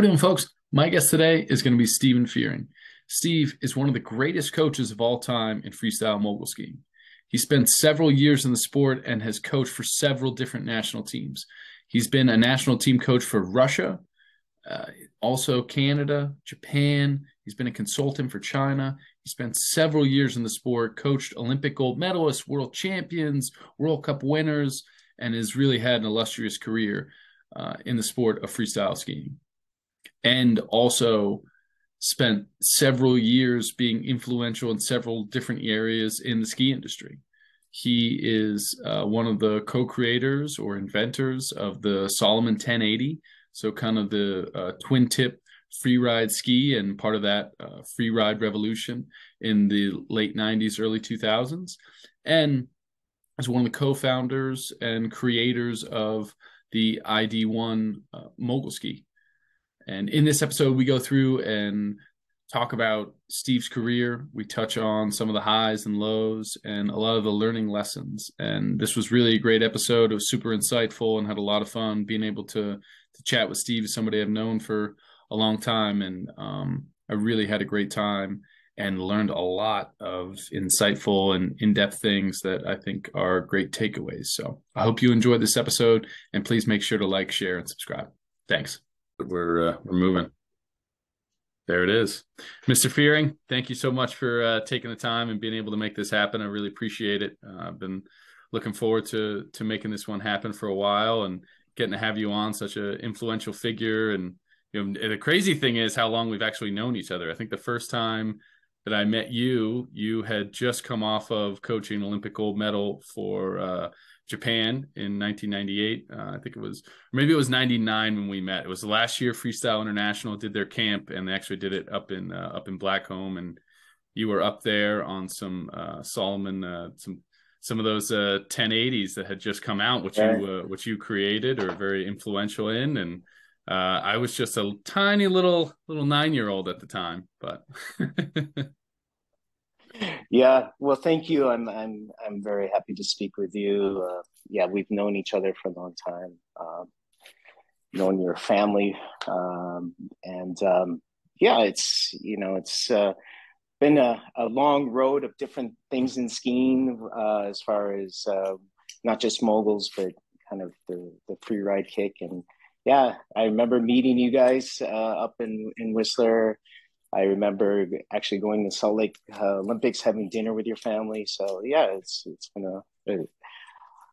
We doing, folks? My guest today is going to be Steven Fearing. Steve is one of the greatest coaches of all time in freestyle mogul skiing. He spent several years in the sport and has coached for several different national teams. He's been a national team coach for Russia, uh, also Canada, Japan. He's been a consultant for China. He spent several years in the sport, coached Olympic gold medalists, world champions, World Cup winners, and has really had an illustrious career uh, in the sport of freestyle skiing and also spent several years being influential in several different areas in the ski industry. He is uh, one of the co creators or inventors of the Salomon 1080. So, kind of the uh, twin tip free ride ski and part of that uh, free ride revolution in the late 90s, early 2000s. And as one of the co founders and creators of the ID1 uh, mogul ski and in this episode, we go through and talk about Steve's career. We touch on some of the highs and lows and a lot of the learning lessons. And this was really a great episode. It was super insightful and had a lot of fun being able to to chat with Steve, somebody I've known for a long time. And um, I really had a great time and learned a lot of insightful and in-depth things that I think are great takeaways. So I hope you enjoyed this episode and please make sure to like, share, and subscribe. Thanks we're uh, we're moving. There it is, Mr. Fearing. Thank you so much for uh, taking the time and being able to make this happen. I really appreciate it. Uh, I've been looking forward to to making this one happen for a while and getting to have you on such an influential figure. And you know, the crazy thing is how long we've actually known each other. I think the first time that I met you, you had just come off of coaching Olympic gold medal for uh, Japan in 1998. Uh, I think it was, maybe it was 99 when we met. It was the last year Freestyle International did their camp, and they actually did it up in uh, up in Blackcomb. And you were up there on some uh, Salomon, uh, some some of those 1080s uh, that had just come out, which you uh, which you created or very influential in. And I was just a tiny little little nine year old at the time, but. yeah well thank you. I'm i'm i'm very happy to speak with you. Uh, yeah we've known each other for a long time. Um, known your family. Um, and um, yeah it's you know it's uh, been a, a, long road of different things in skiing uh, as far as uh, not just moguls but kind of the the free ride kick. And yeah i remember meeting you guys uh, up in in whistler I remember actually going to Salt Lake uh, Olympics, having dinner with your family. So yeah, it's it's been a, a,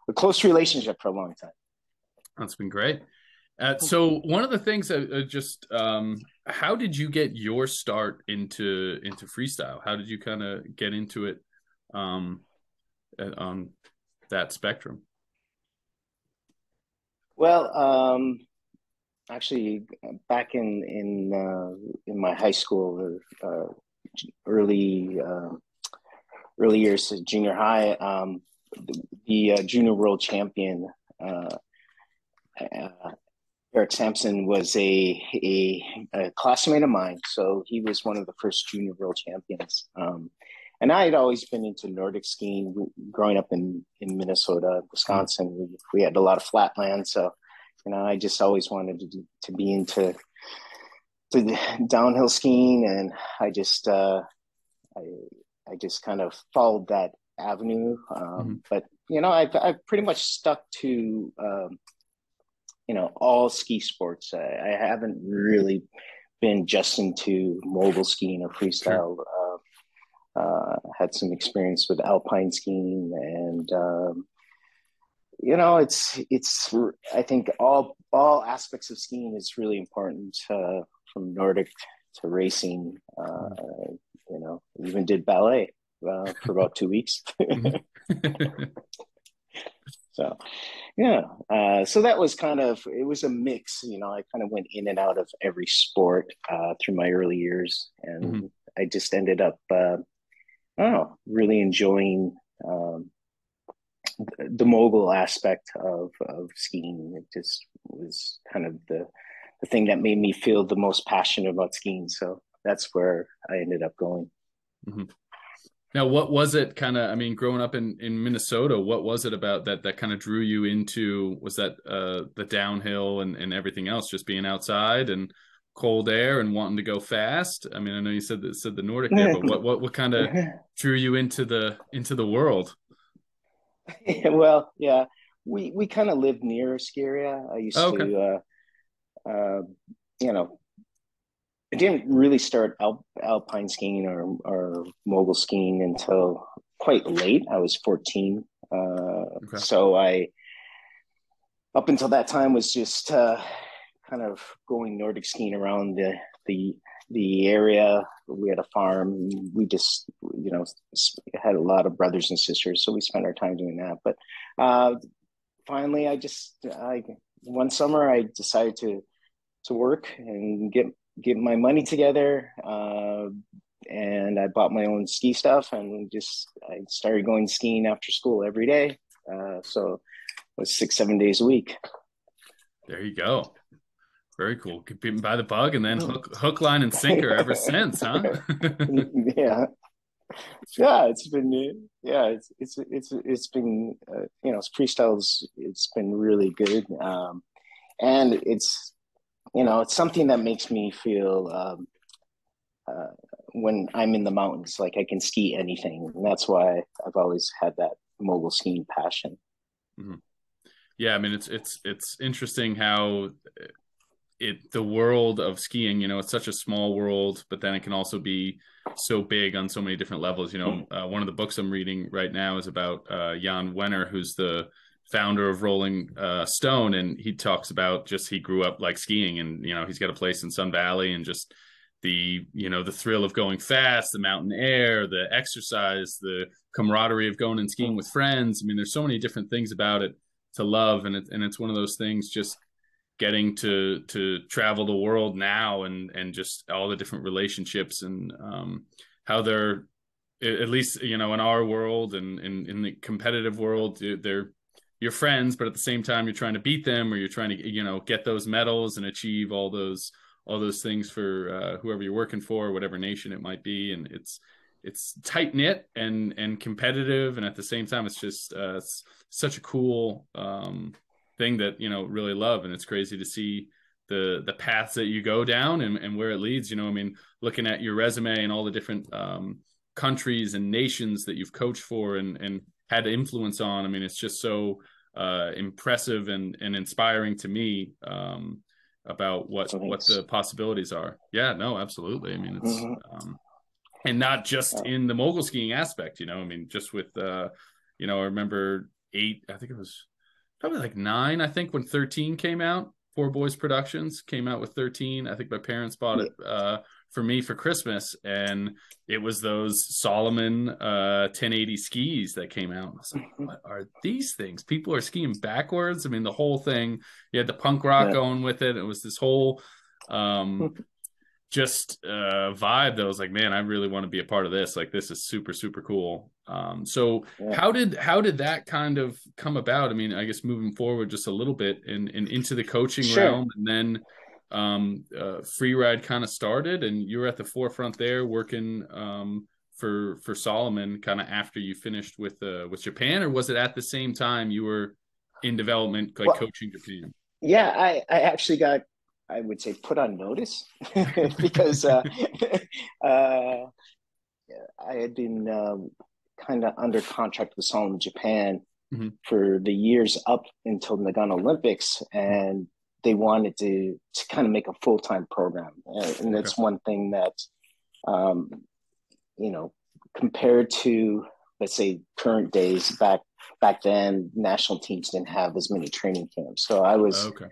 a close relationship for a long time. That's been great. Uh, so one of the things that uh, just um, how did you get your start into into freestyle? How did you kind of get into it um, on that spectrum? Well, um, actually back in in uh, in my high school uh, early uh, early years of junior high um, the, the uh, junior world champion Eric Sampson was a, a, a classmate of mine. So he was one of the first junior world champions. Um, and I had always been into Nordic skiing. Growing up in in Minnesota Wisconsin we, we had a lot of flatland. So you know, I just always wanted to to be into to downhill skiing, and I just uh, I I just kind of followed that avenue. Um, mm-hmm. But you know, I've I've pretty much stuck to um, you know all ski sports. I, I, haven't really been just into mogul skiing or freestyle. Sure. Uh, uh, had some experience with alpine skiing and um, you know it's it's i think all all aspects of skiing is really important uh, from nordic to racing uh, you know even did ballet uh, for about two weeks mm-hmm. so yeah uh, so that was kind of it was a mix you know i kind of went in and out of every sport uh, through my early years and mm-hmm. i just ended up uh, oh really enjoying um, the mogul aspect of of skiing. It just was kind of the the thing that made me feel the most passionate about skiing. So that's where I ended up going. Mm-hmm. Now, what was it kind of? I mean, growing up in in Minnesota, what was it about that that kind of drew you into? Was that uh, the downhill and and everything else, just being outside and cold air and wanting to go fast? I mean, I know you said that said the Nordic there, but what what what kind of drew you into the into the world? well, yeah, we we kind of lived near a. I used okay. to, uh, uh, you know, I didn't really start alp, alpine skiing or or mogul skiing until quite late. I was fourteen, uh, okay. so I up until that time was just uh, kind of going Nordic skiing around the the the area. We had a farm. We just you know had a lot of brothers and sisters, so we spent our time doing that. But uh, finally, I just I one summer I decided to to work and get get my money together. Uh, and I bought my own ski stuff and just I started going skiing after school every day. Uh, so it was six seven days a week. There you go. Very cool. Bitten by the bug and then hook, hook line, and sinker ever since, huh? yeah, yeah. It's been yeah. It's it's it's it's been uh, you know freestyles. It's been really good, um, and it's you know it's something that makes me feel um, uh, when I'm in the mountains like I can ski anything, and that's why I've always had that mogul skiing passion. Mm-hmm. Yeah, I mean it's it's it's interesting how it the world of skiing you know it's such a small world but then it can also be so big on so many different levels you know. Uh, one of the books i'm reading right now is about uh, jan wenner who's the founder of rolling uh, stone and he talks about just he grew up like skiing and you know he's got a place in sun valley and just the you know the thrill of going fast the mountain air the exercise the camaraderie of going and skiing with friends. I mean there's so many different things about it to love and it, and it's one of those things just getting to to travel the world now and and just all the different relationships and um, how they're at least you know in our world and in, in the competitive world they're your friends but at the same time you're trying to beat them or you're trying to you know get those medals and achieve all those all those things for uh, whoever you're working for whatever nation it might be. And it's it's tight knit and and competitive. And at the same time it's just uh, it's such a cool um, thing that you know really love. And it's crazy to see the the paths that you go down and, and where it leads you know i mean looking at your resume and all the different um, countries and nations that you've coached for and and had influence on. I mean it's just so uh, impressive and and inspiring to me um, about what Thanks. what the possibilities are. Yeah no absolutely. I mean it's mm-hmm. um, and not just in the mogul skiing aspect you know i mean just with uh you know i remember eight i think it was probably like nine, I think, when 13 came out. Poor Boyz Productions came out with 13. I think my parents bought it uh, for me for Christmas, and it was those Salomon uh, 1080 skis that came out. I was like, mm-hmm. what are these things? People are skiing backwards. I mean, the whole thing. You had the punk rock yeah. going with it. It was this whole um, just uh vibe that was like man i really want to be a part of this like this is super super cool um so yeah. how did how did that kind of come about i mean i guess moving forward just a little bit and in, in, into the coaching sure. realm and then um uh, free ride kind of started and you were at the forefront there working um for for salomon kind of after you finished with uh with japan or was it at the same time you were in development like well, coaching japan yeah i i actually got I would say put on notice because uh, uh, I had been um, kind of under contract with Salomon Japan mm-hmm. for the years up until the Nagano Olympics, and they wanted to to kind of make a full time program, and that's okay. one thing that um, you know compared to let's say current days back back then national teams didn't have as many training camps so i was okay.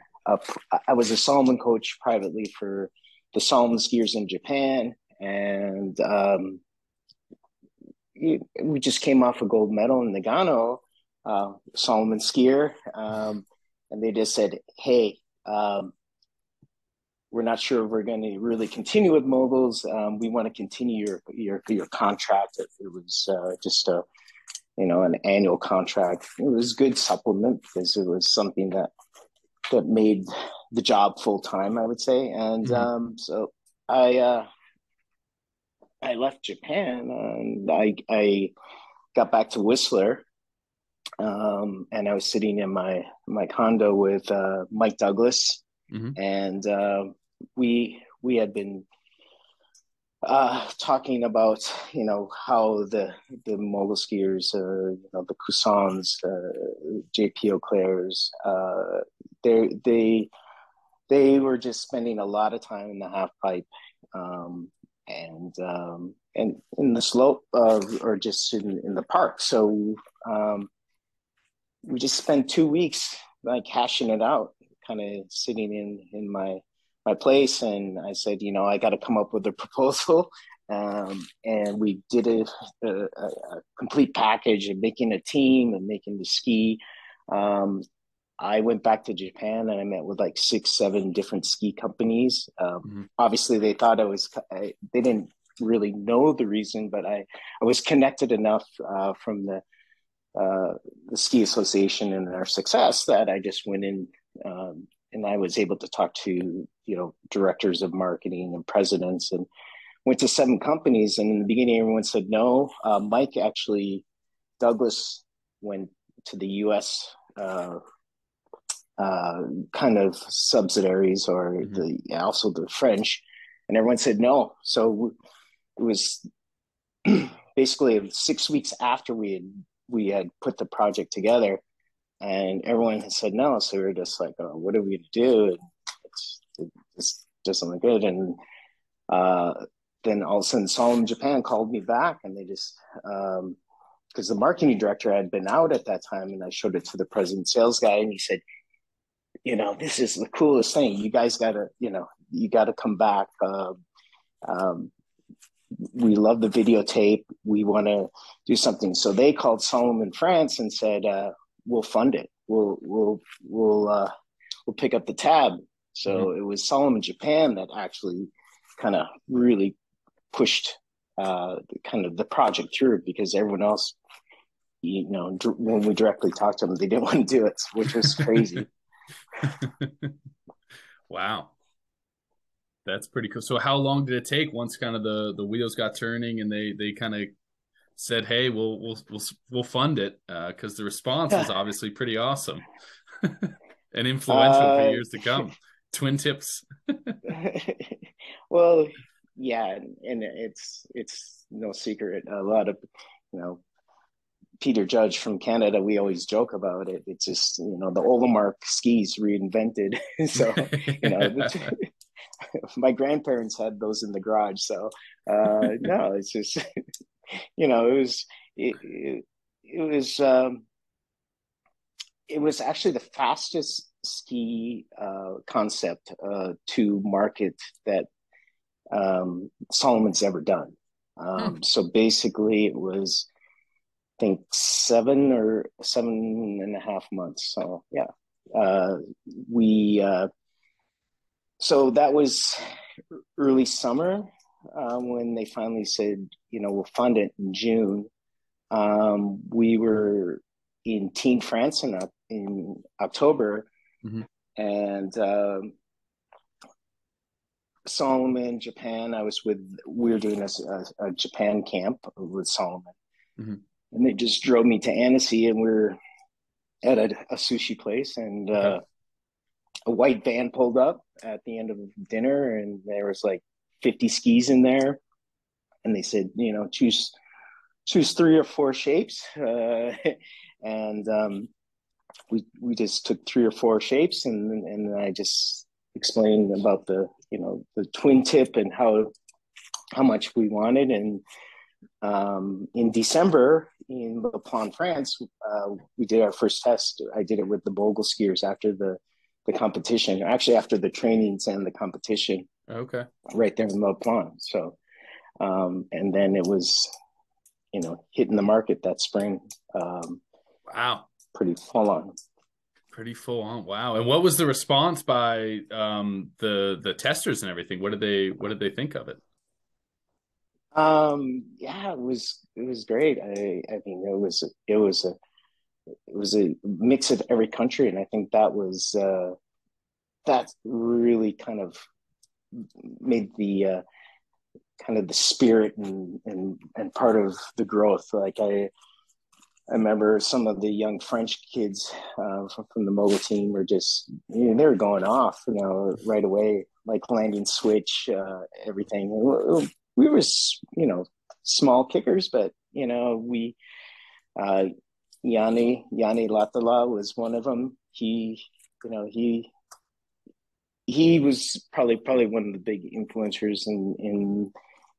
I was a Salomon coach privately for the Salomon skiers in Japan, and um, we just came off a gold medal in Nagano, uh, Salomon skier, um, and they just said, "Hey, um, we're not sure if we're going to really continue with moguls. Um, we want to continue your your your contract." It, it was uh, just a you know an annual contract. It was a good supplement because it was something that that made the job full time, I would say. And mm-hmm. um, so I uh, I left Japan and I I got back to Whistler. Um, and I was sitting in my my condo with uh, Mike Douglas, mm-hmm. and uh, we we had been uh, talking about you know how the the mogul skiers, uh, you know the Cussons, uh, JP Auclairs, uh, they they they were just spending a lot of time in the half pipe, um, and um, and in the slope uh, or just in, in the park. So um, we just spent two weeks like hashing it out, kind of sitting in in my my place, and I said, you know, I got to come up with a proposal. Um, and we did a, a, a, complete package of making a team and making the ski. Um, I went back to Japan and I met with like six, seven different ski companies. Um, mm-hmm. Obviously, they thought I was, I, they didn't really know the reason, but I, I was connected enough uh, from the uh, the ski association and our success that I just went in um, and I was able to talk to you know directors of marketing and presidents and went to seven companies. And in the beginning, everyone said no. Uh, Mike actually, Douglas went to the U.S. Uh, kind of subsidiaries or mm-hmm. the also the French, and everyone said no. So it was basically six weeks after we had we had put the project together, and everyone had said no. So we were just like, oh, what are we gonna do? And it's, it just doesn't look good. And uh, then all of a sudden, Salomon Japan called me back, and they just because um, the marketing director had been out at that time, and I showed it to the president sales guy, and he said, you know, this is the coolest thing. You guys got to, you know, you got to come back. Uh, um, we love the videotape. We want to do something. So they called Salomon France and said, uh, "We'll fund it. We'll we'll we'll uh, we'll pick up the tab." So mm-hmm. it was Salomon Japan that actually kind of really pushed uh, kind of the project through because everyone else, you know, when we directly talked to them, they didn't want to do it, which was crazy. wow. That's pretty cool. So how long did it take once kind of the the wheels got turning and they they kind of said, "Hey, we'll we'll we'll we'll fund it," because uh, the response was obviously pretty awesome and influential uh, for years to come. Twin tips. well, yeah, and it's it's no secret. A lot of you know Peter Judge from Canada, we always joke about it. It's just you know the Olimark skis reinvented. so you know my grandparents had those in the garage. So uh, no, it's just you know it was it, it, it was um, it was actually the fastest ski uh, concept uh, to market that um, Salomon's ever done. Um, hmm. So basically, it was think seven or seven and a half months. So yeah, uh, we uh, so that was early summer um, when they finally said, you know, we'll fund it in June. Um, we were in Tignes France in, in October, mm-hmm. and um, Salomon, Japan. I was with, we were doing a, a, a Japan camp with Salomon. Mm-hmm. And they just drove me to Annecy, and we are at a, a sushi place, and uh, a white van pulled up at the end of dinner, and there was like 50 skis in there. And they said, you know, choose choose three or four shapes, uh, and um, we we just took three or four shapes, and and I just explained about the you know the twin tip and how how much we wanted, and um, in December in La Plagne, France, uh, we did our first test. I did it with the Mogul skiers after the the competition, actually after the trainings and the competition. Okay. Right there in La Plagne. So, um, and then it was, you know, hitting the market that spring. Um, wow. Pretty full on. Pretty full on. Wow. And what was the response by um, the the testers and everything? What did they What did they think of it? Um. Yeah, it was it was great. I I mean, it was it was a it was a mix of every country, and I think that was uh, that really kind of made the uh, kind of the spirit and and and part of the growth. Like I I remember some of the young French kids uh, from, from, the mogul team were just, you know, they were going off, you know, right away, like landing switch, uh, everything. We were, you know, small kickers, but you know, we, uh, Janne Janne Lahtela was one of them. He, you know, he he was probably probably one of the big influencers in in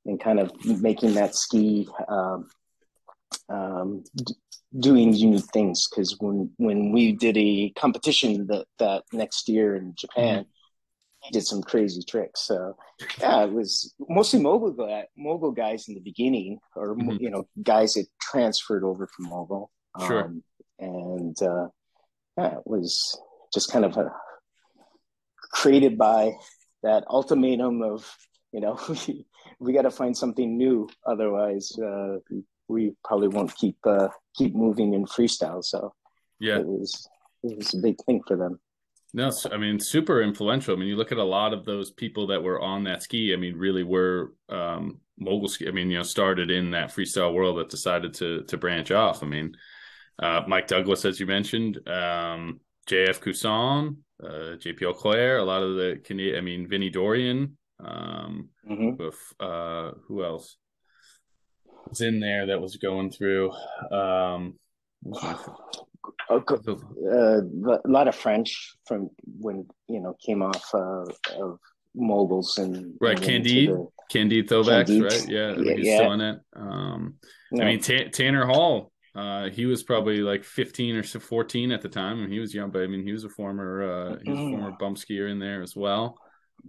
in kind of making that ski um, um, d- doing unique things. Because when when we did a competition that that next year in Japan, did some crazy tricks. So yeah, it was mostly mogul guy, mogul guys in the beginning, or mm-hmm. you know guys that transferred over from mogul. Sure. Um, and uh, yeah, it was just kind of a, created by that ultimatum of you know we, we got to find something new otherwise uh, we probably won't keep uh, keep moving in freestyle so yeah it was it was a big thing for them no i mean super influential i mean you look at a lot of those people that were on that ski i mean really were um mogul ski i mean you know started in that freestyle world that decided to to branch off i mean uh, Mike Douglas, as you mentioned, um, JF Cusson, uh, JP Claire, a lot of the Canadian, I mean, Vinnie Dorion, um, mm-hmm. with, uh, who else was in there that was going through? Um, a lot of French from when you know came off uh, of moguls and right Candide, the, Candide Candide. right? Yeah, yeah, he's yeah. still in it. Um, no. I mean T- Tanner Hall uh, he was probably like 15 or 14 at the time, and he was young. But I mean, he was a former uh, he was a mm-hmm. former bump skier in there as well.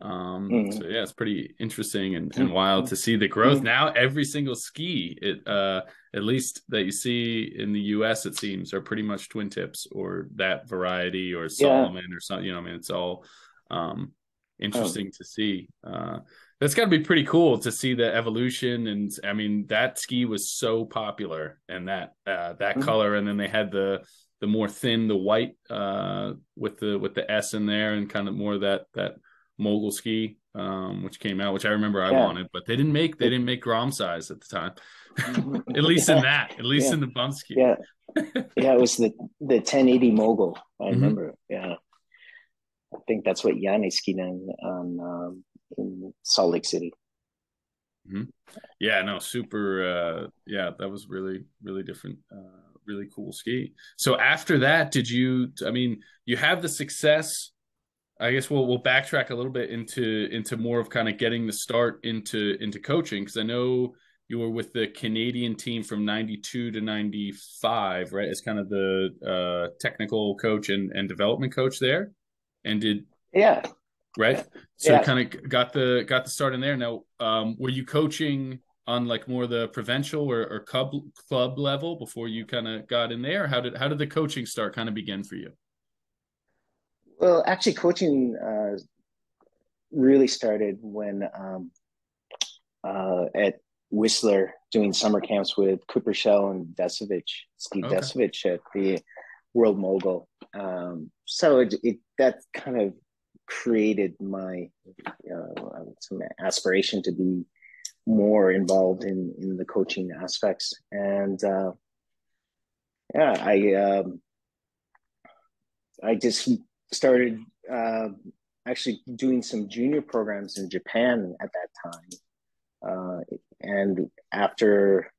Um, mm. So yeah, it's pretty interesting and, and wild to see the growth. Mm. Now every single ski, it uh, at least that you see in the U.S. it seems are pretty much twin tips or that variety or Salomon yeah. or something. You know, I mean, it's all um, interesting oh. to see. Uh, that's got to be pretty cool to see the evolution and i mean that ski was so popular and that uh, that mm-hmm. color and then they had the the more thin the white uh, with the with the s in there and kind of more that that mogul ski um, which came out which i remember i yeah. wanted but they didn't make they didn't make grom size at the time mm-hmm. at least in that at least yeah. in the bump ski yeah yeah it was the the 1080 mogul i mm-hmm. remember yeah I think that's what Janne skied on, on um, in Salt Lake City. Mm-hmm. Yeah, no, super. Uh, yeah, that was really, really different. Uh, really cool ski. So after that, did you? I mean, you have the success. I guess we'll we'll backtrack a little bit into into more of kind of getting the start into into coaching because I know you were with the Canadian team from 92 to 95, right? As kind of the uh, technical coach and, and development coach there. And did yeah, right? So yeah. kind of got the got the start in there. Now, um, were you coaching on like more the provincial or, or club club level before you kind of got in there? How did how did the coaching start kind of begin for you? Well, actually, coaching uh, really started when um, uh, at Whistler doing summer camps with Cooper Shell and Desovich, Steve okay. Desovich at the World Mogul. Um, so it, it that kind of created my uh, some aspiration to be more involved in in the coaching aspects and uh, yeah i um, i just started uh, actually doing some junior programs in japan at that time uh, and after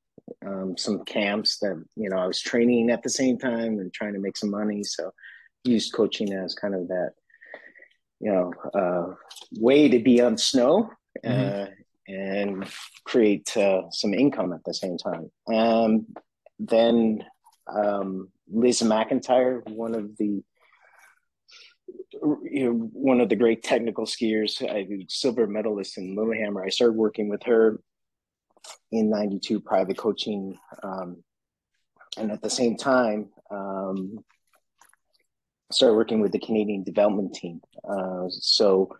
um, some camps that you know i was training at the same time and trying to make some money so used coaching as kind of that you know uh, way to be on snow mm-hmm. uh, and create uh, some income at the same time. Um, then um, Liz McIntyre, one of the you know, one of the great technical skiers, I silver medalist in Lillehammer. I started working with her in '92, private coaching, um, and at the same time, um, started working with the Canadian development team. Uh, so,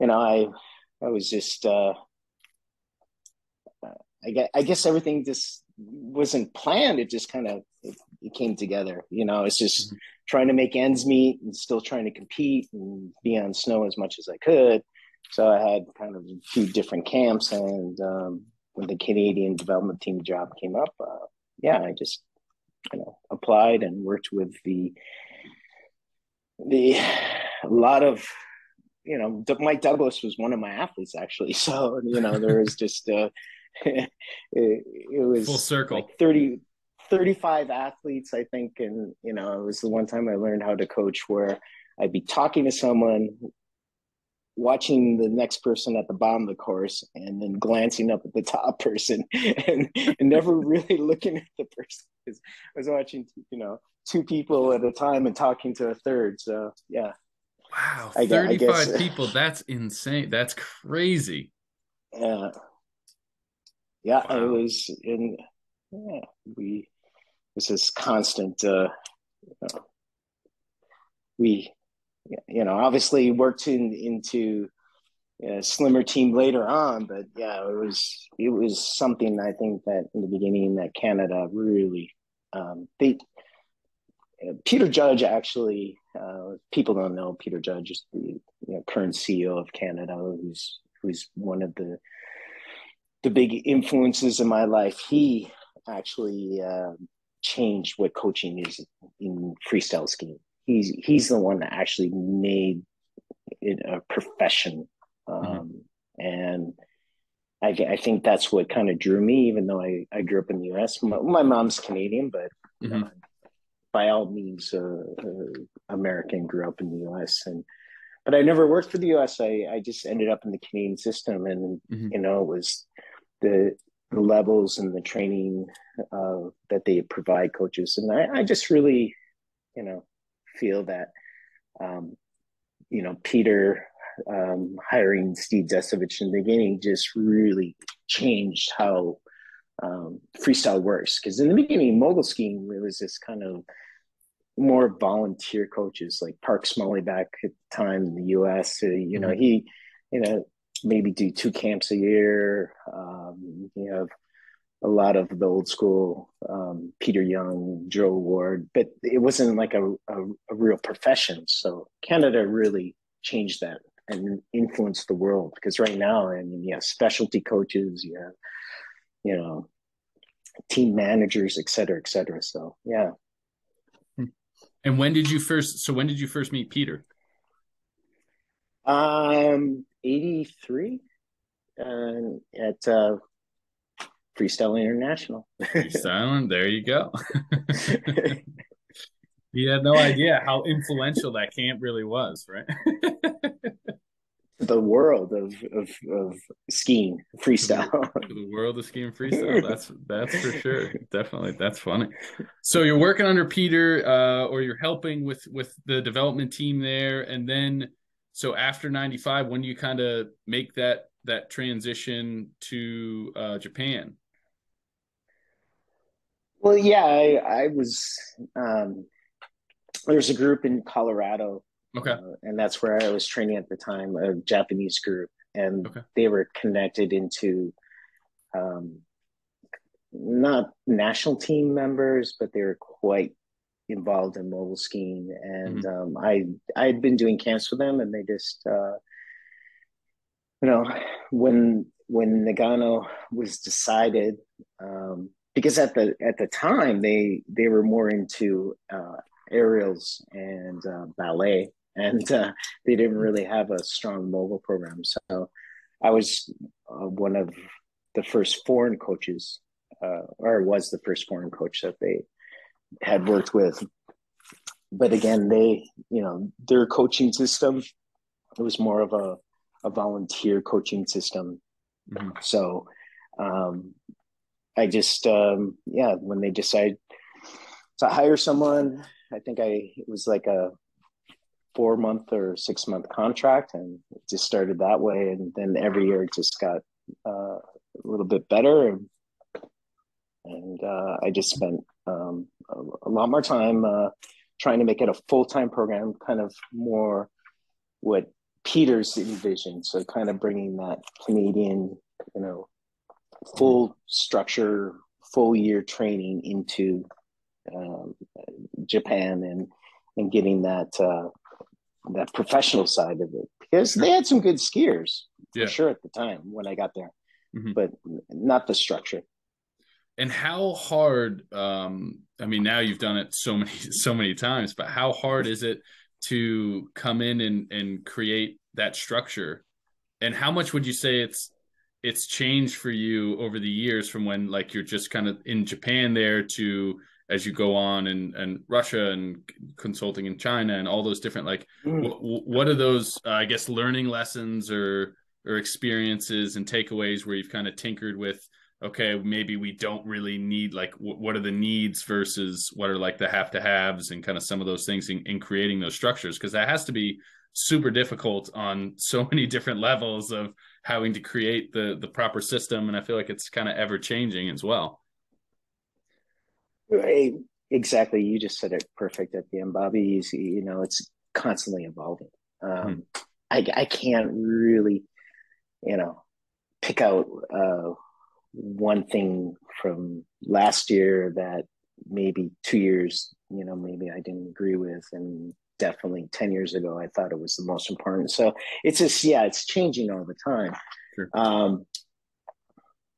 you know, I I was just uh, I guess, I guess everything just wasn't planned. It just kind of it, it, came together. You know, it's just mm-hmm. trying to make ends meet and still trying to compete and be on snow as much as I could. So I had kind of a few different camps, and um, when the Canadian development team job came up, uh, yeah, I just you know applied and worked with the the a lot of you know Mike Douglas was one of my athletes actually so you know there was just uh it, it was full circle like 30 35 athletes I think and you know it was the one time I learned how to coach where I'd be talking to someone watching the next person at the bottom of the course and then glancing up at the top person and, and never really looking at the person because I was watching, you know, two people at a time and talking to a third. So yeah. Wow. 35 guess, people. That's insane. That's crazy. Yeah. Yeah. Wow. It was in, yeah, we, was this constant, uh, you know, we you know, obviously worked in, into a slimmer team later on, but yeah, it was it was something I think that in the beginning that Canada really um, they Peter Judge actually uh, people don't know Peter Judge is the you know, current CEO of Canada, who's who's one of the the big influences in my life. He actually uh, changed what coaching is in freestyle skiing he's he's the one that actually made it a profession mm-hmm. um, mm-hmm. and I, I think that's what kind of drew me even though i, I grew up in the us my, my mom's canadian but mm-hmm. uh, by all means uh, uh, american grew up in the us and but i never worked for the us i, I just ended up in the canadian system and mm-hmm. you know it was the the levels and the training uh, that they provide coaches and I, I just really you know feel that um, you know Peter um, hiring Steve Desovich in the beginning just really changed how um, freestyle works. Because in the beginning, mogul skiing it was this kind of more volunteer coaches like Park Smalley back at the time in the U.S. Uh, you know, mm-hmm. he you know maybe do two camps a year. Um, you know, a lot of the old school um, Peter Young, Joe Ward, but it wasn't like a, a, a, real profession. So Canada really changed that and influenced the world because right now, I mean, you have specialty coaches, you have, you know, team managers, et cetera, et cetera. So yeah. And when did you first? So when did you first meet Peter? Um, eighty three, uh, at uh, Freestyle International. Freestyle, there you go. he had no idea how influential that camp really was, right? the world of, of of skiing freestyle. the, the world of skiing freestyle. That's that's for sure. Definitely, that's funny. So you're working under Peter, uh, or you're helping with with the development team there, and then so after '95, when do you kind of make that that transition to uh, Japan? Well, yeah, I, I was. Um, there's a group in Colorado, okay, uh, and that's where I was training at the time. A Japanese group, and okay. they were connected into, um, not national team members, but they were quite involved in mogul skiing. And mm-hmm. um, I I had been doing camps with them, and they just, uh, you know, when when Nagano was decided. Um, because at the at the time they they were more into uh, aerials and uh, ballet, and uh, they didn't really have a strong mogul program. So I was uh, one of the first foreign coaches, uh, or was the first foreign coach that they had worked with. But again, they you know their coaching system it was more of a a volunteer coaching system. Mm-hmm. So um, I just um, yeah, when they decide to hire someone, I think I it was like a four month or six month contract, and just started that way, and then every year it just got uh, a little bit better, and, and uh, I just spent um, a, a, lot more time uh, trying to make it a full time program, kind of more what Peter's envisioned, so kind of bringing that Canadian, you know, full structure, full year training into um, Japan and and getting that uh, that professional side of it because they had some good skiers yeah. for sure at the time when I got there, mm-hmm. but not the structure. and how hard um i mean now you've done it so many so many times but how hard is it to come in and and create that structure and how much would you say it's it's changed for you over the years from when like you're just kind of in Japan there to as you go on and and Russia and consulting in China and all those different like mm. w- what are those uh, I guess learning lessons or or experiences and takeaways where you've kind of tinkered with okay maybe we don't really need like w- what are the needs versus what are like the have to haves and kind of some of those things in, in creating those structures because that has to be super difficult on so many different levels of having to create the the proper system and i feel like it's kind of ever changing as well. Right exactly. You just said it perfect at the end bobby. You know it's constantly evolving. Um, mm-hmm. I, I can't really you know pick out uh, one thing from last year that maybe two years you know maybe i didn't agree with and definitely 10 years ago i thought it was the most important. So it's just yeah it's changing all the time. Sure. um,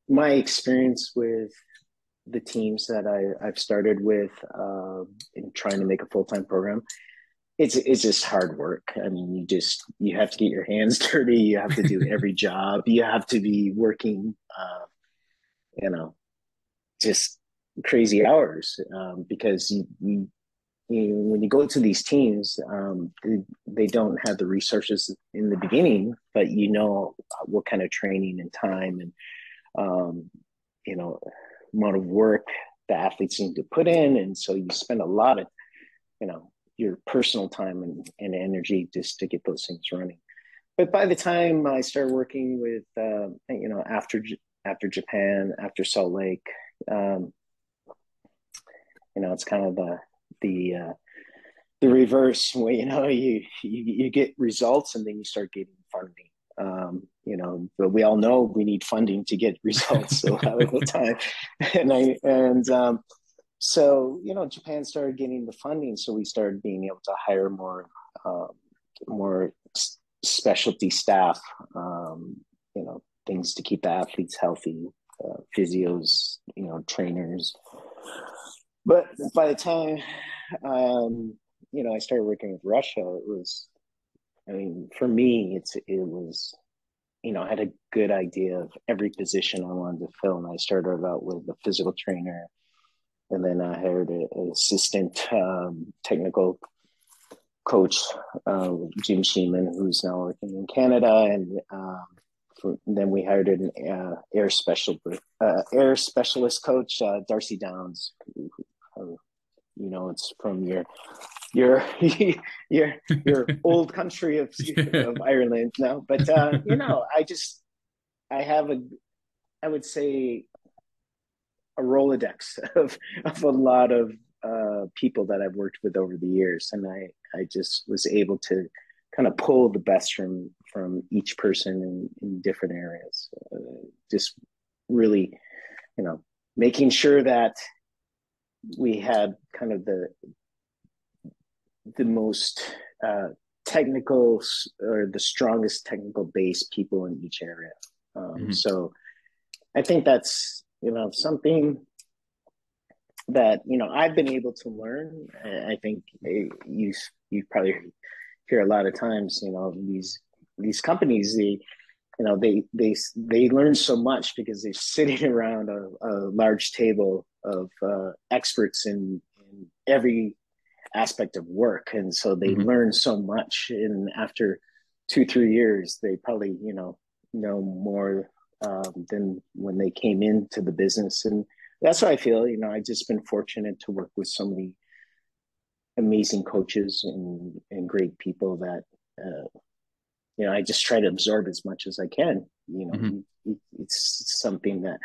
my experience with the teams that I, i've started with uh, in trying to make a full-time program it's it's just hard work. I mean you just you have to get your hands dirty. You have to do every job. You have to be working uh, you know just crazy hours um, because you, you you, when you go to these teams, um, they, they, don't have the resources in the beginning, but you know what kind of training and time and um, you know amount of work the athletes need to put in, and so you spend a lot of you know your personal time and, and energy just to get those things running. But by the time I started working with uh, you know after after Japan, after Salt Lake, um, you know it's kind of the the uh, the reverse where you know you, you, you get results and then you start getting funding. Um, you know but we all know we need funding to get results a lot of the time. And i and um, so you know japan started getting the funding so we started being able to hire more um, more specialty staff um, you know things to keep the athletes healthy uh, physios you know trainers but by the time um, you know I started working with Russia, it was, I mean, for me, it's it was, you know, I had a good idea of every position I wanted to fill, and I started out with a physical trainer, and then I hired an assistant um, technical coach, uh, Jim Sheeman, who's now working in Canada, and um, for, then we hired an uh, air special uh, air specialist coach, uh, Darcy Downs, know it's from your your your your old country of of Ireland now. But uh, you know, I just I have a I would say a Rolodex of of a lot of uh, people that I've worked with over the years, and I I just was able to kind of pull the best from from each person in, in different areas. Uh, just really, you know, making sure that we had kind of the the most uh, technical or the strongest technical base people in each area. Um, mm-hmm. So I think that's you know something that you know I've been able to learn. I think you you probably hear a lot of times you know these these companies they you know they they they learn so much because they're sitting around a, a large table of uh, experts in, in every aspect of work. And so they mm-hmm. learn so much. And after two three years they probably you know know more um, than when they came into the business. And that's what i feel. You know I've just been fortunate to work with so many amazing coaches and and great people that uh, you know i just try to absorb as much as i can. You know mm-hmm. it's something that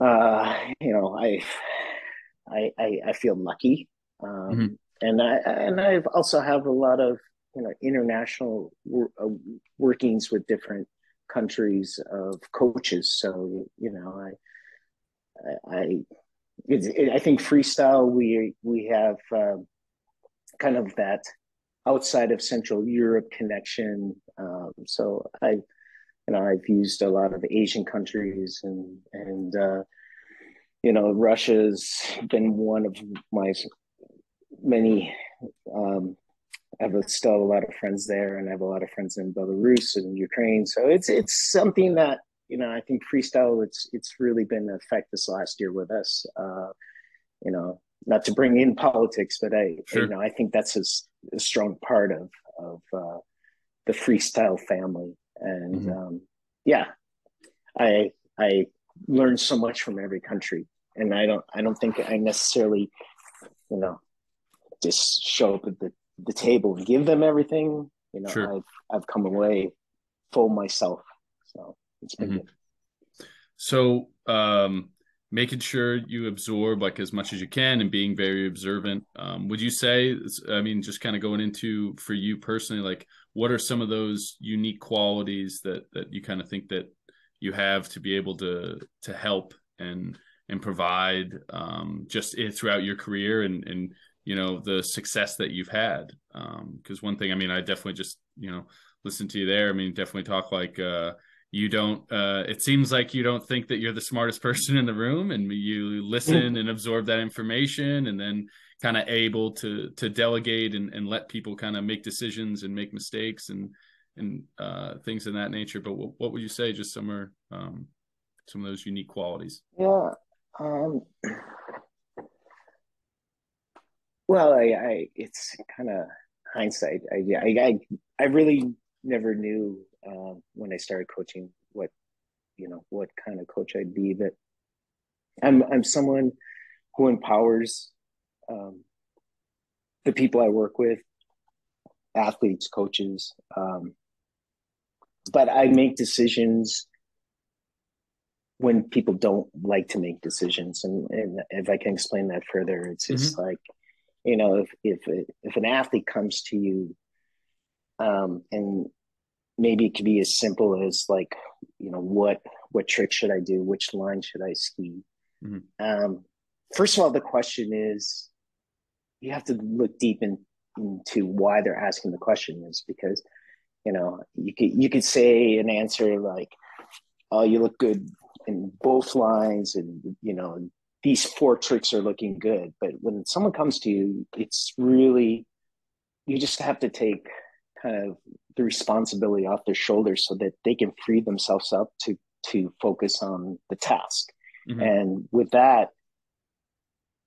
uh, you know, I, I, I, I feel lucky. Um, mm-hmm. and I, and I also have a lot of, you know, international wor- uh, workings with different countries of coaches. So, you know, I, I, I, it, I think freestyle, we, we have, uh, kind of that outside of Central Europe connection. Um, so I, you know, I've used a lot of Asian countries and and uh, you know, Russia's been one of my many. Um, I have still a lot of friends there, and I have a lot of friends in Belarus and Ukraine. So it's it's something that you know I think freestyle it's it's really been an effect this last year with us. Uh, you know, not to bring in politics, but I sure. you know I think that's a, a strong part of of uh, the freestyle family, and mm-hmm. um, yeah, I I learned so much from every country, and I don't I don't think I necessarily you know just show up at the the table and give them everything. You know, sure. I've I've come away full myself, so it's been mm-hmm. good. So, um, making sure you absorb like as much as you can and being very observant. Um, would you say? I mean, just kind of going into for you personally, like what are some of those unique qualities that that you kind of think that you have to be able to to help and and provide um, just throughout your career and and you know the success that you've had? Because um, one thing i mean i definitely just you know listen to you there. I mean definitely talk like uh, you don't uh, it seems like you don't think that you're the smartest person in the room and you listen and absorb that information and then kind of able to to delegate and, and let people kind of make decisions and make mistakes and and uh, things of that nature but what, what would you say just some are um, some of those unique qualities yeah um, well i, I it's kind of hindsight I, I i i really never knew uh, when I started coaching what you know what kind of coach I'd be. That I'm I'm someone who empowers um, the people I work with, athletes, coaches. Um, but I make decisions when people don't like to make decisions, and, and if I can explain that further, it's just mm-hmm. like you know if if if an athlete comes to you um, and maybe it could be as simple as like you know what what trick should i do which line should i ski mm-hmm. um, first of all the question is you have to look deep in, into why they're asking the question is because you know you could you could say an answer like oh you look good in both lines and you know these four tricks are looking good but when someone comes to you it's really you just have to take kind of the responsibility off their shoulders so that they can free themselves up to to focus on the task. Mm-hmm. And with that,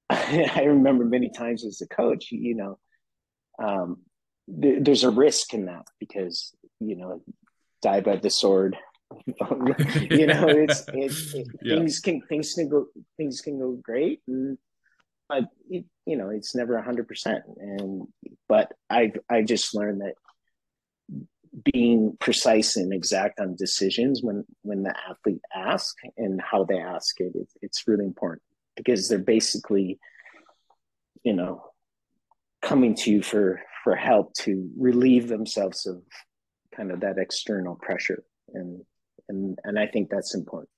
I remember many times as a coach, you know, um, th- there's a risk in that because you know, die by the sword. you know, it's, it's it, yeah. things can things can go things can go great, and, but it, you know, it's never a hundred percent. And but I I just learned that being precise and exact on decisions when when the athlete asks and how they ask it, it it's really important because they're basically you know coming to you for for help to relieve themselves of kind of that external pressure and and and I think that's important.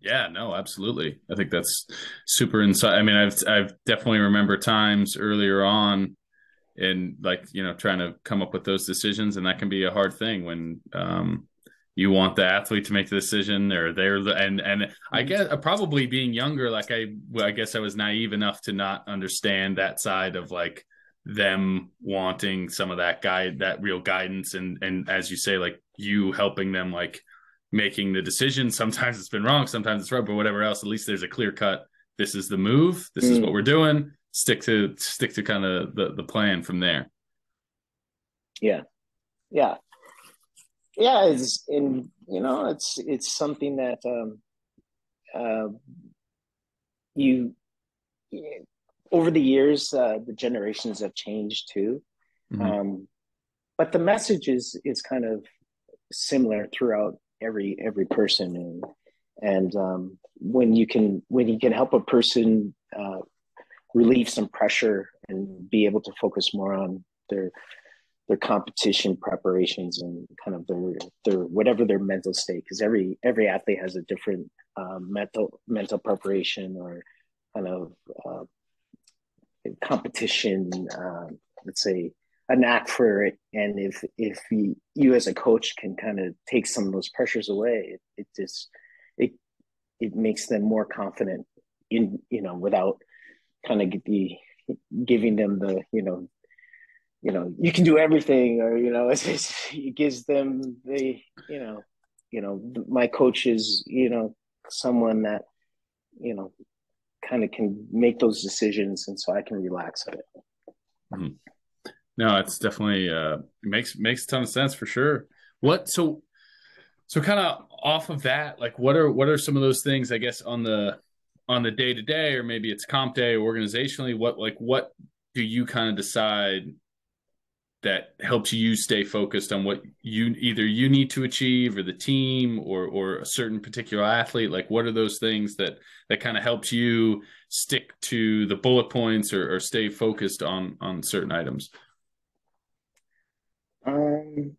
Yeah, no, absolutely. I think that's super insight. I mean, I've I've definitely remember times earlier on and like you know trying to come up with those decisions and that can be a hard thing when um, you want the athlete to make the decision or they're and and I mm-hmm. guess uh, probably being younger like I I guess I was naive enough to not understand that side of like them wanting some of that guide that real guidance and and as you say like you helping them like making the decision sometimes it's been wrong sometimes it's right but whatever else at least there's a clear cut this is the move this mm. is what we're doing stick to stick to kind of the the plan from there. Yeah, yeah, yeah. It's and you know it's it's something that um, uh, you over the years uh, the generations have changed too, mm-hmm. um, but the message is is kind of similar throughout every every person and and um, when you can when you can help a person uh, relieve some pressure and be able to focus more on their their competition preparations and kind of their their whatever their mental state because every every athlete has a different uh, mental mental preparation or kind of uh, competition uh, let's say a knack for it. And if if you, you as a coach can kind of take some of those pressures away it, it just it it makes them more confident in you know without kind of the giving them the you know you know you can do everything or you know it's, it's, it gives them the you know you know my coach is you know someone that you know kind of can make those decisions and so i can relax a bit mm-hmm. no it's definitely uh makes makes a ton of sense for sure what so so kind of off of that like what are what are some of those things i guess on the on the day to day or maybe it's comp day or organizationally what like what do you kind of decide that helps you stay focused on what you either you need to achieve or the team or or a certain particular athlete? Like what are those things that that kind of helps you stick to the bullet points or, or stay focused on on certain items? Um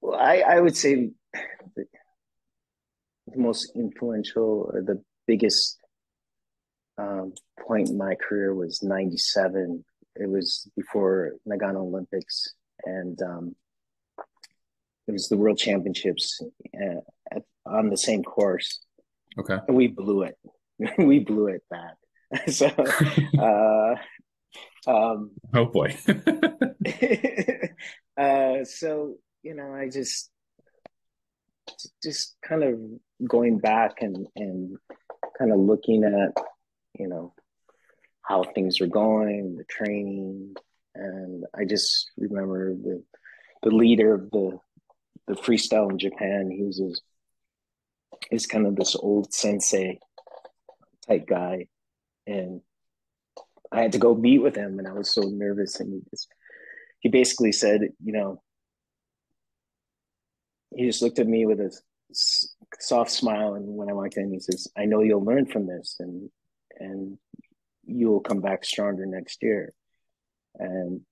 well i i would say the, most influential or the biggest um, point in my career was 97 it was before Nagano Olympics, and um, it was the World Championships uh, at, on the same course. Okay, and we blew it. we blew it bad. so, uh, um, oh boy. uh, so you know, I just just kind of going back and and kind of looking at you know how things are going, the training, and I just remember the the leader of the the freestyle in Japan. He was his, he's kind of this old sensei type guy, and I had to go meet with him, and I was so nervous. And he just he basically said, you know, he just looked at me with a soft smile, and when I walked in, he says, "I know you'll learn from this, and and you will come back stronger next year. And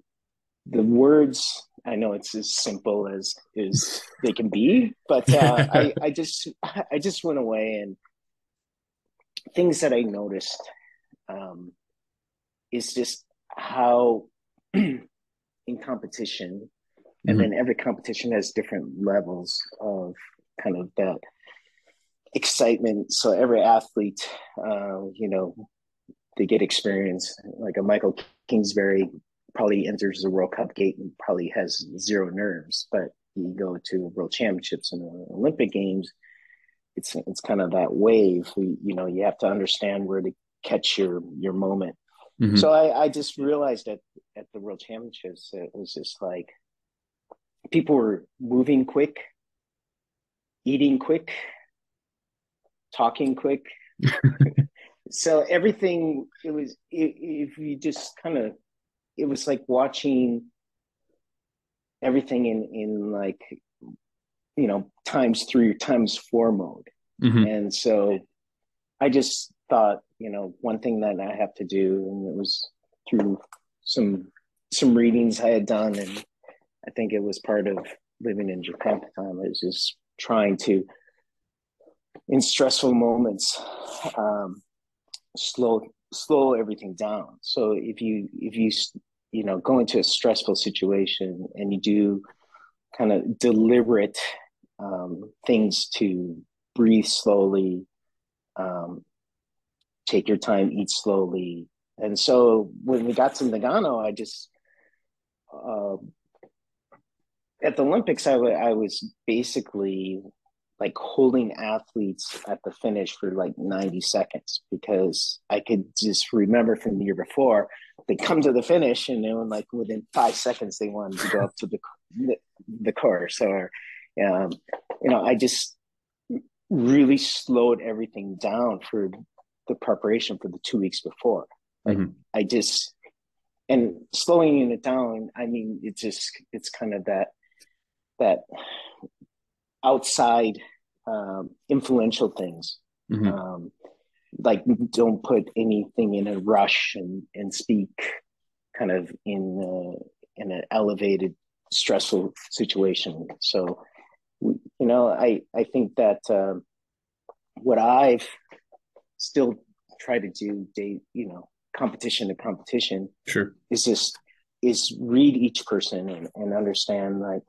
the words, I know it's as simple as as they can be, but uh, I, I just I just went away and things that I noticed um, is just how in competition, and mm-hmm. then every competition has different levels of kind of that excitement. So every athlete, uh, you know, they get experience. Like a Michael Kingsbury probably enters the World Cup gate and probably has zero nerves, but you go to World Championships and Olympic Games, it's it's kind of that wave. We, you know, you have to understand where to catch your your moment. Mm-hmm. So I, I just realized that at the World Championships, it was just like people were moving quick, eating quick, talking quick. so everything it was if you just kind of it was like watching everything in in like you know times three times four mode mm-hmm. and so i just thought you know one thing that i have to do and it was through some some readings i had done and i think it was part of living in japan at the time i was just trying to in stressful moments um, slow slow everything down. So if you if you you know go into a stressful situation and you do kind of deliberate um, things to breathe slowly, um, take your time, eat slowly, and so when we got to Nagano, I just uh, at the Olympics, I, w- I was basically like holding athletes at the finish for like 90 seconds because I could just remember from the year before they come to the finish and then like within five seconds they wanted to go up to the the, the course or um, you know I just really slowed everything down for the preparation for the two weeks before. Like mm-hmm. I just and slowing it down. I mean, it's just it's kind of that that outside um, influential things. Mm-hmm. Um, like don't put anything in a rush and, and speak kind of in uh, in an elevated stressful situation. So, you know, I I think that uh, what I've still tried to do, day you know, competition to competition, sure, is just is read each person and, and understand like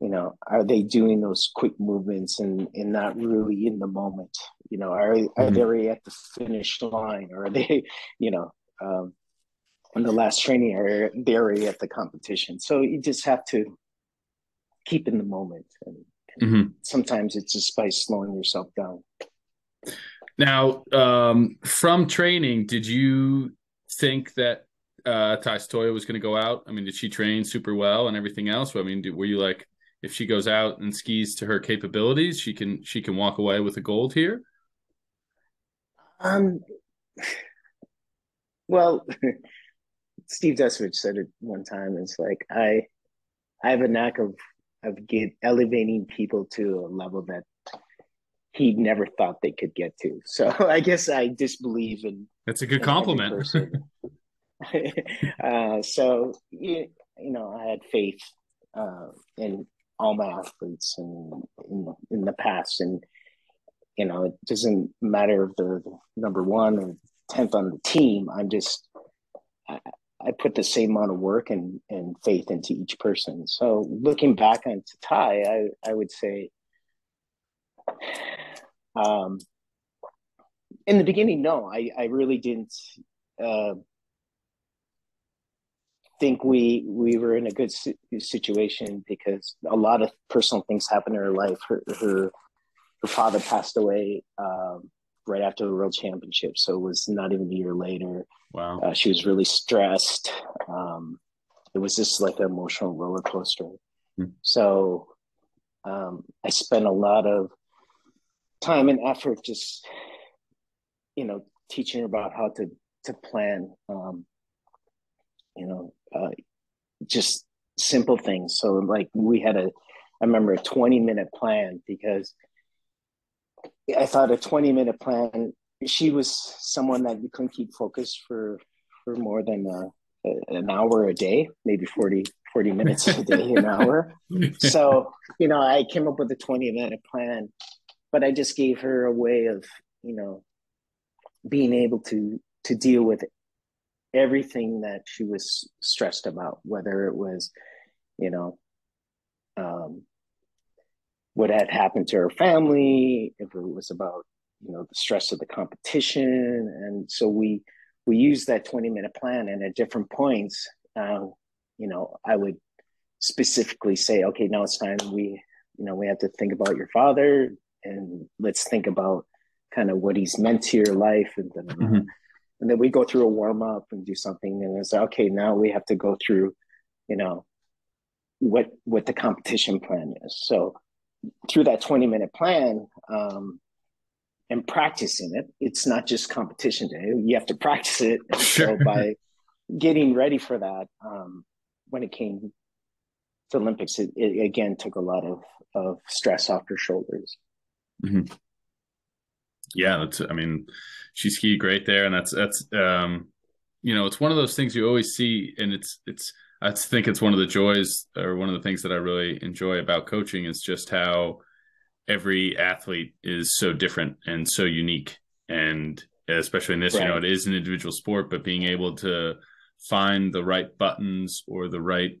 you know are they doing those quick movements and and not really in the moment You know, are, mm-hmm. are they already at the finish line, or are they, you know, um, in the last training area, they're already at the competition. So you just have to keep in the moment, and, and mm-hmm. sometimes it's just by slowing yourself down. Now, um, from training, did you think that uh, Satoya was going to go out? I mean, did she train super well and everything else? I mean, did, were you like, if she goes out and skis to her capabilities, she can she can walk away with a gold here? Um. Well, Steve Desovich said it one time. It's like I, I have a knack of of get elevating people to a level that he never thought they could get to. So I guess I disbelieve in. That's a good compliment. uh, so you, you know, I had faith uh, in all my athletes and in, in the past, and you know, it doesn't matter if they're number one or tenth on the team. I'm just I, I put the same amount of work and, and faith into each person. So looking back on Tae, I, I would say um, in the beginning, no, I, I really didn't uh, think we we were in a good situation because a lot of personal things happened in her life. Her her, her father passed away um, right after the world championship, so it was not even a year later. Wow, uh, she was really stressed. Um, it was just like an emotional roller coaster. Hmm. So um, I spent a lot of time and effort just you know teaching her about how to to plan um you know uh just simple things. So like we had a i remember a 20 minute plan because i thought a 20 minute plan she was someone that you couldn't keep focused for for more than uh, an hour a day maybe 40 40 minutes a day an hour. So you know i came up with a 20 minute plan but I just gave her a way of, you know, being able to to deal with everything that she was stressed about, whether it was, you know, um, what had happened to her family, if it was about, you know, the stress of the competition, and so we we used that twenty minute plan, and at different points, uh, you know, I would specifically say, okay, now it's time we, you know, we have to think about your father and let's think about kind of what he's meant to your life and mm-hmm. And then we go through a warm up and do something and it's like, okay now we have to go through you know what what the competition plan is so through that 20 minute plan um and practicing it it's not just competition day you have to practice it sure. so by getting ready for that um when it came to olympics it, it again took a lot of of stress off your shoulders Mm-hmm. Yeah, that's. I mean, she skied great there, and that's that's. um You know, it's one of those things you always see, and it's it's. I think it's one of the joys, or one of the things that I really enjoy about coaching is just how every athlete is so different and so unique, and especially in this, right. you know, it is an individual sport, but being able to find the right buttons or the right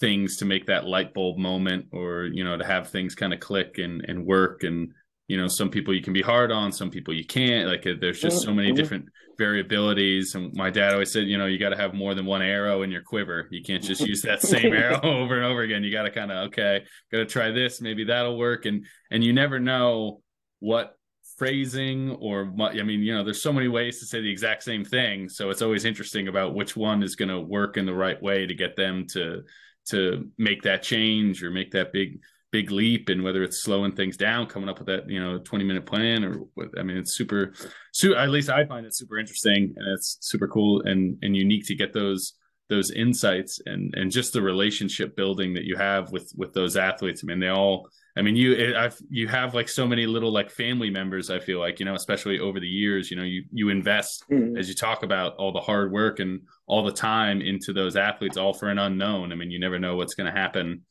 things to make that light bulb moment or you know to have things kind of click and and work and you know some people you can be hard on some people you can't like there's just so many mm-hmm. different variabilities and my dad always said you know you got to have more than one arrow in your quiver. You can't just use that same arrow over and over again. You got to kind of okay got to try this maybe that'll work and and you never know what phrasing or i mean you know there's so many ways to say the exact same thing so it's always interesting about which one is going to work in the right way to get them to to make that change or make that big big leap and whether it's slowing things down coming up with that you know 20 minute plan or what i mean it's super super at least i find it super interesting and it's super cool and and unique to get those those insights and and just the relationship building that you have with with those athletes i mean they all i mean you i've you have like so many little like family members i feel like you know especially over the years you know you you invest mm-hmm. as you talk about all the hard work and all the time into those athletes all for an unknown i mean you never know what's going to happen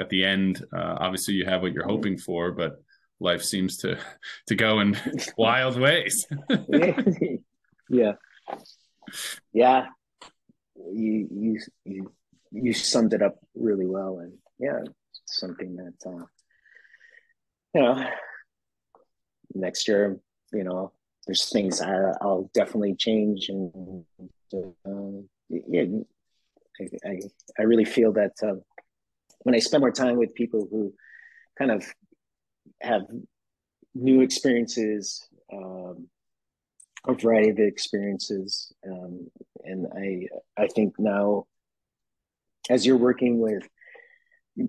at the end, uh, obviously you have what you're hoping for, but life seems to to go in wild ways. yeah, yeah. You you you you summed it up really well, and yeah, something that uh, you know next year you know, there's things I, will definitely change, and uh, yeah, I, I really feel that uh, when I spend more time with people who kind of have new experiences, um, a variety of experiences, um, and I I think now as you're working with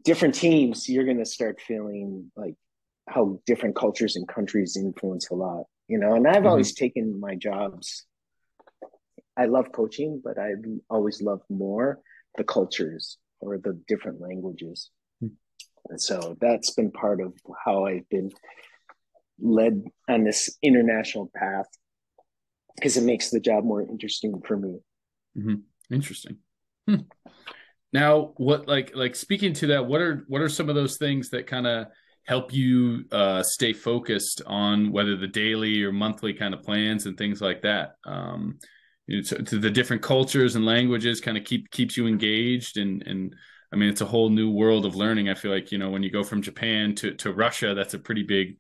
different teams, you're going to start feeling like how different cultures and countries influence a lot, you know. And I've mm-hmm. always taken my jobs. I love coaching, but I've always loved more the cultures or the different languages. Mm-hmm. And so that's been part of how I've been led on this international path because it makes the job more interesting for me. Mm-hmm. Interesting. Hmm. Now, what like like speaking to that, what are what are some of those things that kind of help you uh, stay focused on whether the daily or monthly kind of plans and things like that? Um, you know, to, to the different cultures and languages, kind of keep keeps you engaged and and I mean, it's a whole new world of learning. I feel like you know when you go from Japan to to Russia, that's a pretty big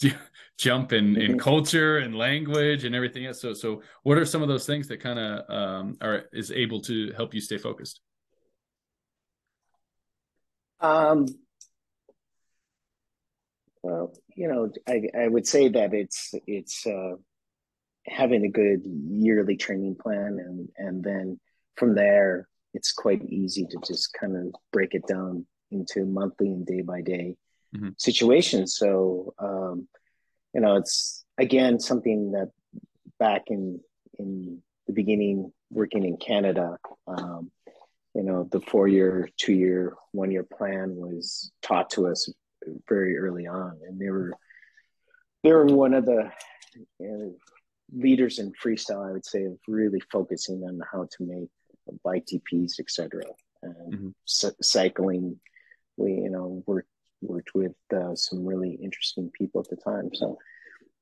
jump in in mm-hmm. culture and language and everything else. So so what are some of those things that kind of um, are is able to help you stay focused? Um, well, you know, I, I would say that it's it's uh, having a good yearly training plan, and and then from there, it's quite easy to just kind of break it down into monthly and day by day mm-hmm. situations. So, um, you know, it's again something that back in in the beginning, working in Canada, um, you know the four year two year one year plan was taught to us very early on and they were they were one of the you know, leaders in freestyle i would say of really focusing on how to make bike TPs etc and mm-hmm. c- cycling we you know worked worked with uh, some really interesting people at the time so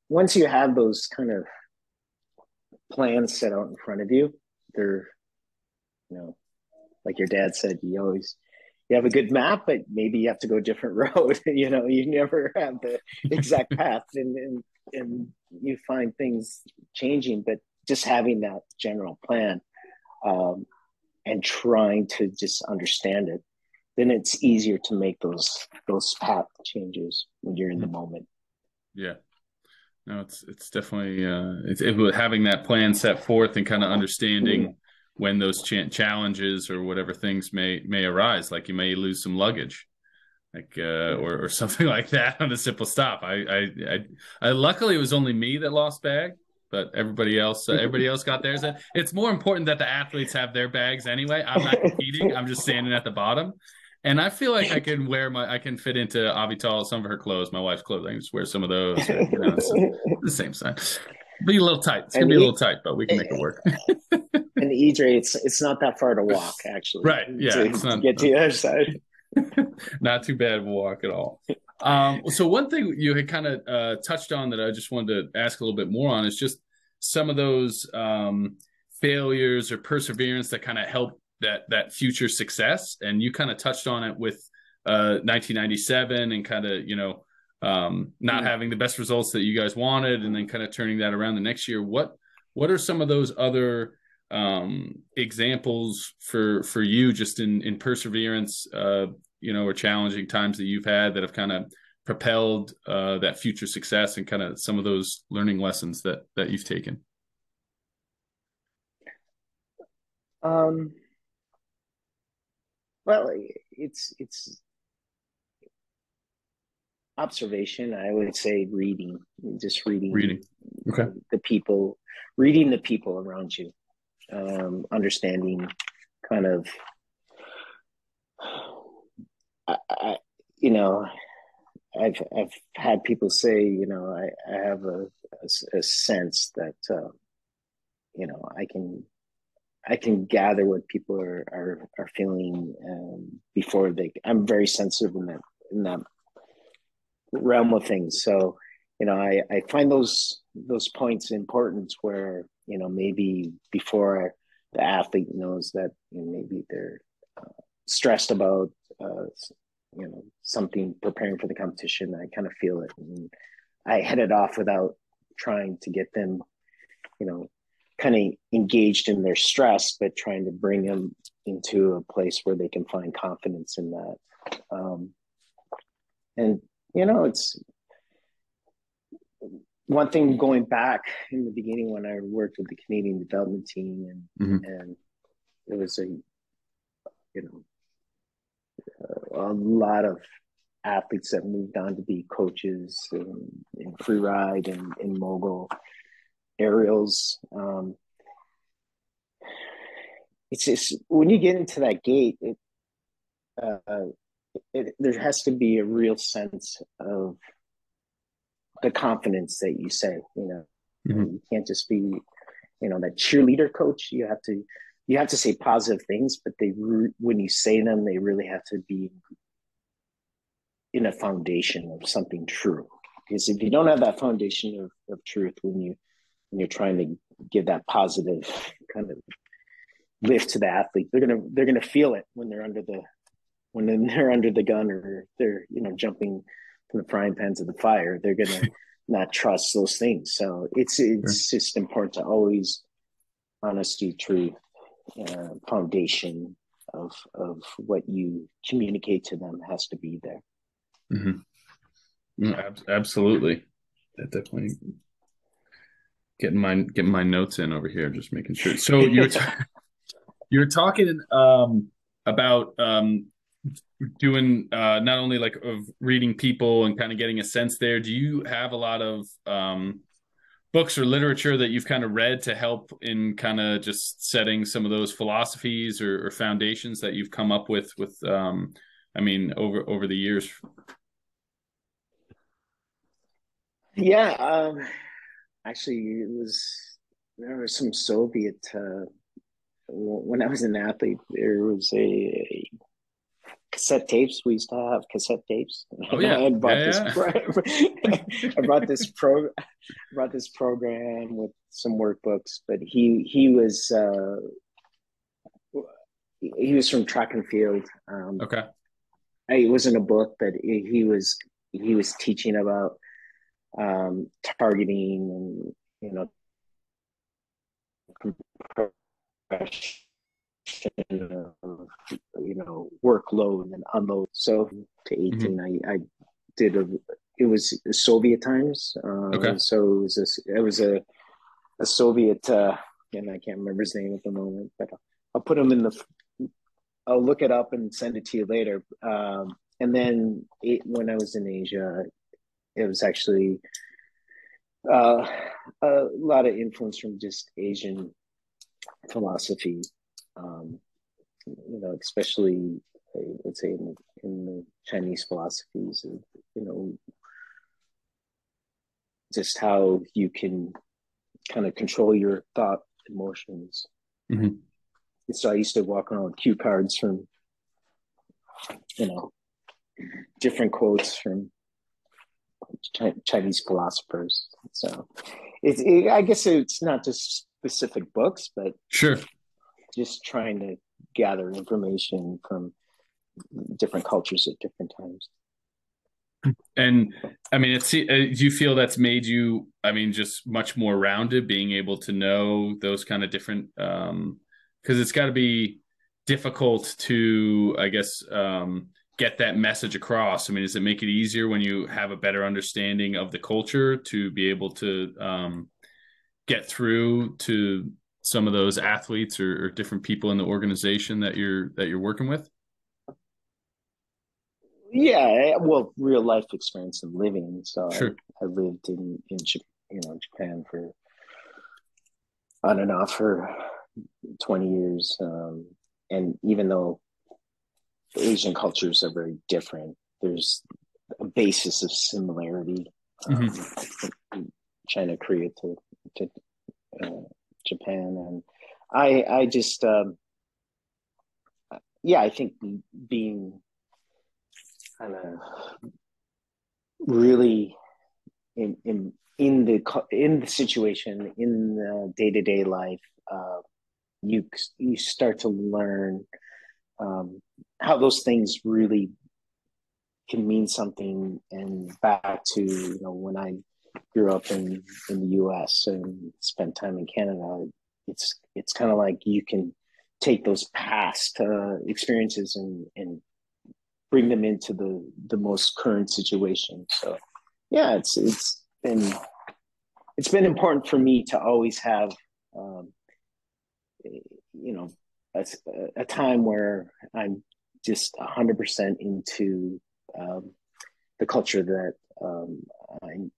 once you have those kind of plans set out in front of you they're you know like your dad said, you always you have a good map, but maybe you have to go a different road. you know, you never have the exact path, and, and and you find things changing. But just having that general plan um, and trying to just understand it, then it's easier to make those those path changes when you're in the mm-hmm. moment. Yeah. No, it's it's definitely uh, it's it, having that plan set forth and kind of understanding. Mm-hmm when those ch- challenges or whatever things may may arise like you may lose some luggage like uh, or, or something like that on a simple stop I, I i i, luckily it was only me that lost bag but everybody else uh, everybody else got theirs it's more important that the athletes have their bags anyway i'm not competing i'm just standing at the bottom and I feel like I can wear my, I can fit into Avital some of her clothes, my wife's clothing. I just wear some of those. you know, the same size. Be a little tight. It's gonna be a little tight, but we can make it work. and Idre, it's it's not that far to walk actually. Right. Yeah. To, it's not, to get to the other side. not too bad of a walk at all. Um, so one thing you had kind of uh, touched on that I just wanted to ask a little bit more on is just some of those um, failures or perseverance that kind of help that that future success. And you kind of touched on it with uh, 1997 and kind of you know um, not having the best results that you guys wanted, and then kind of turning that around the next year. What what are some of those other um, examples for for you just in in perseverance, uh, you know, or challenging times that you've had that have kind of propelled uh, that future success and kind of some of those learning lessons that that you've taken? Um, well, it's it's observation i would say reading just reading reading okay the people reading the people around you um, understanding kind of I, I, you know i've i've had people say you know i, I have a, a, a sense that uh, you know i can I can gather what people are are, are feeling um, before they. I'm very sensitive in that in that realm of things. So, you know, I, I find those those points important where you know maybe before the athlete knows that you know, maybe they're uh, stressed about uh, you know something preparing for the competition. I kind of feel it, and I head it off without trying to get them, you know, kind of engaged in their stress, but trying to bring them into a place where they can find confidence in that. Um, and you know, it's one thing going back in the beginning when I worked with the Canadian development team, and mm-hmm. and it was a you know a lot of athletes that moved on to be coaches in, in free ride and in mogul aerials. Um, it's just when you get into that gate, it, uh, it, there has to be a real sense of the confidence that you say. You know, mm-hmm. you can't just be, you know, that cheerleader coach. You have to you have to say positive things, but they when you say them, they really have to be in a foundation of something true. Because if you don't have that foundation of, of truth when you when you're trying to give that positive kind of lift to the athlete, they're gonna they're gonna feel it when they're under the when they're under the gun or they're you know jumping from the frying pans of the fire. They're gonna not trust those things. So it's it's sure. just important to always honesty, truth, uh, foundation of of what you communicate to them has to be there. Mm-hmm. absolutely, that definitely getting my getting my notes in over here, just making sure. So you're t- you're talking um, about um, doing uh, not only like of reading people and kind of getting a sense there. Do you have a lot of um, books or literature that you've kind of read to help in kind of just setting some of those philosophies or, or foundations that you've come up with with um, I mean over over the years? Yeah, um, actually, it was there was some Soviet. Uh, when I was an athlete, there was a, a, cassette tapes. We used to have cassette tapes. Oh yeah, I brought yeah, this. Pro- I brought this pro. brought this program with some workbooks, but he he was uh, he was from track and field. Um, okay, it wasn't a book, but he was he was teaching about um, targeting and you know compression of you know workload and unload. So to 18, mm-hmm. I, I did a it was Soviet times. Uh, okay. So it was a, it was a a Soviet uh, and I can't remember his name at the moment, but I'll put him in the. I'll look it up and send it to you later. Um, and then it, when I was in Asia, it was actually uh, a lot of influence from just Asian philosophy. Um, you know, especially let's say in, in the Chinese philosophies, of, you know, just how you can kind of control your thought emotions. Mm-hmm. So I used to walk around with cue cards from, you know, different quotes from Chinese philosophers. So it's, it, I guess it's not just specific books, but sure, just trying to gather information from different cultures at different times. And I mean, it's, uh, do you feel that's made you, I mean, just much more rounded, being able to know those kind of different, um, cause it's got to be difficult to, I guess, um, get that message across? I mean, does it make it easier when you have a better understanding of the culture to be able to um, get through to some of those athletes or, or, different people in the organization that you're that you're working with? Yeah, well, real life experience and living. So sure. I, I, lived in in you know Japan for on and off for twenty years, um, and even though Asian cultures are very different. There's a basis of similarity. Mm-hmm. Um, China, Korea to to uh, Japan, and I I just um, yeah I think being kind of really in in in the in the situation in the day to day life, uh, you you start to learn um, how those things really can mean something. And back to you know when i grew up in in the U.S. and spent time in Canada, it's it's kind of like you can take those past uh, experiences and and bring them into the the most current situation. So yeah, it's it's been it's been important for me to always have um, you know a, a time where I'm just hundred percent into um, the culture that um, I'm,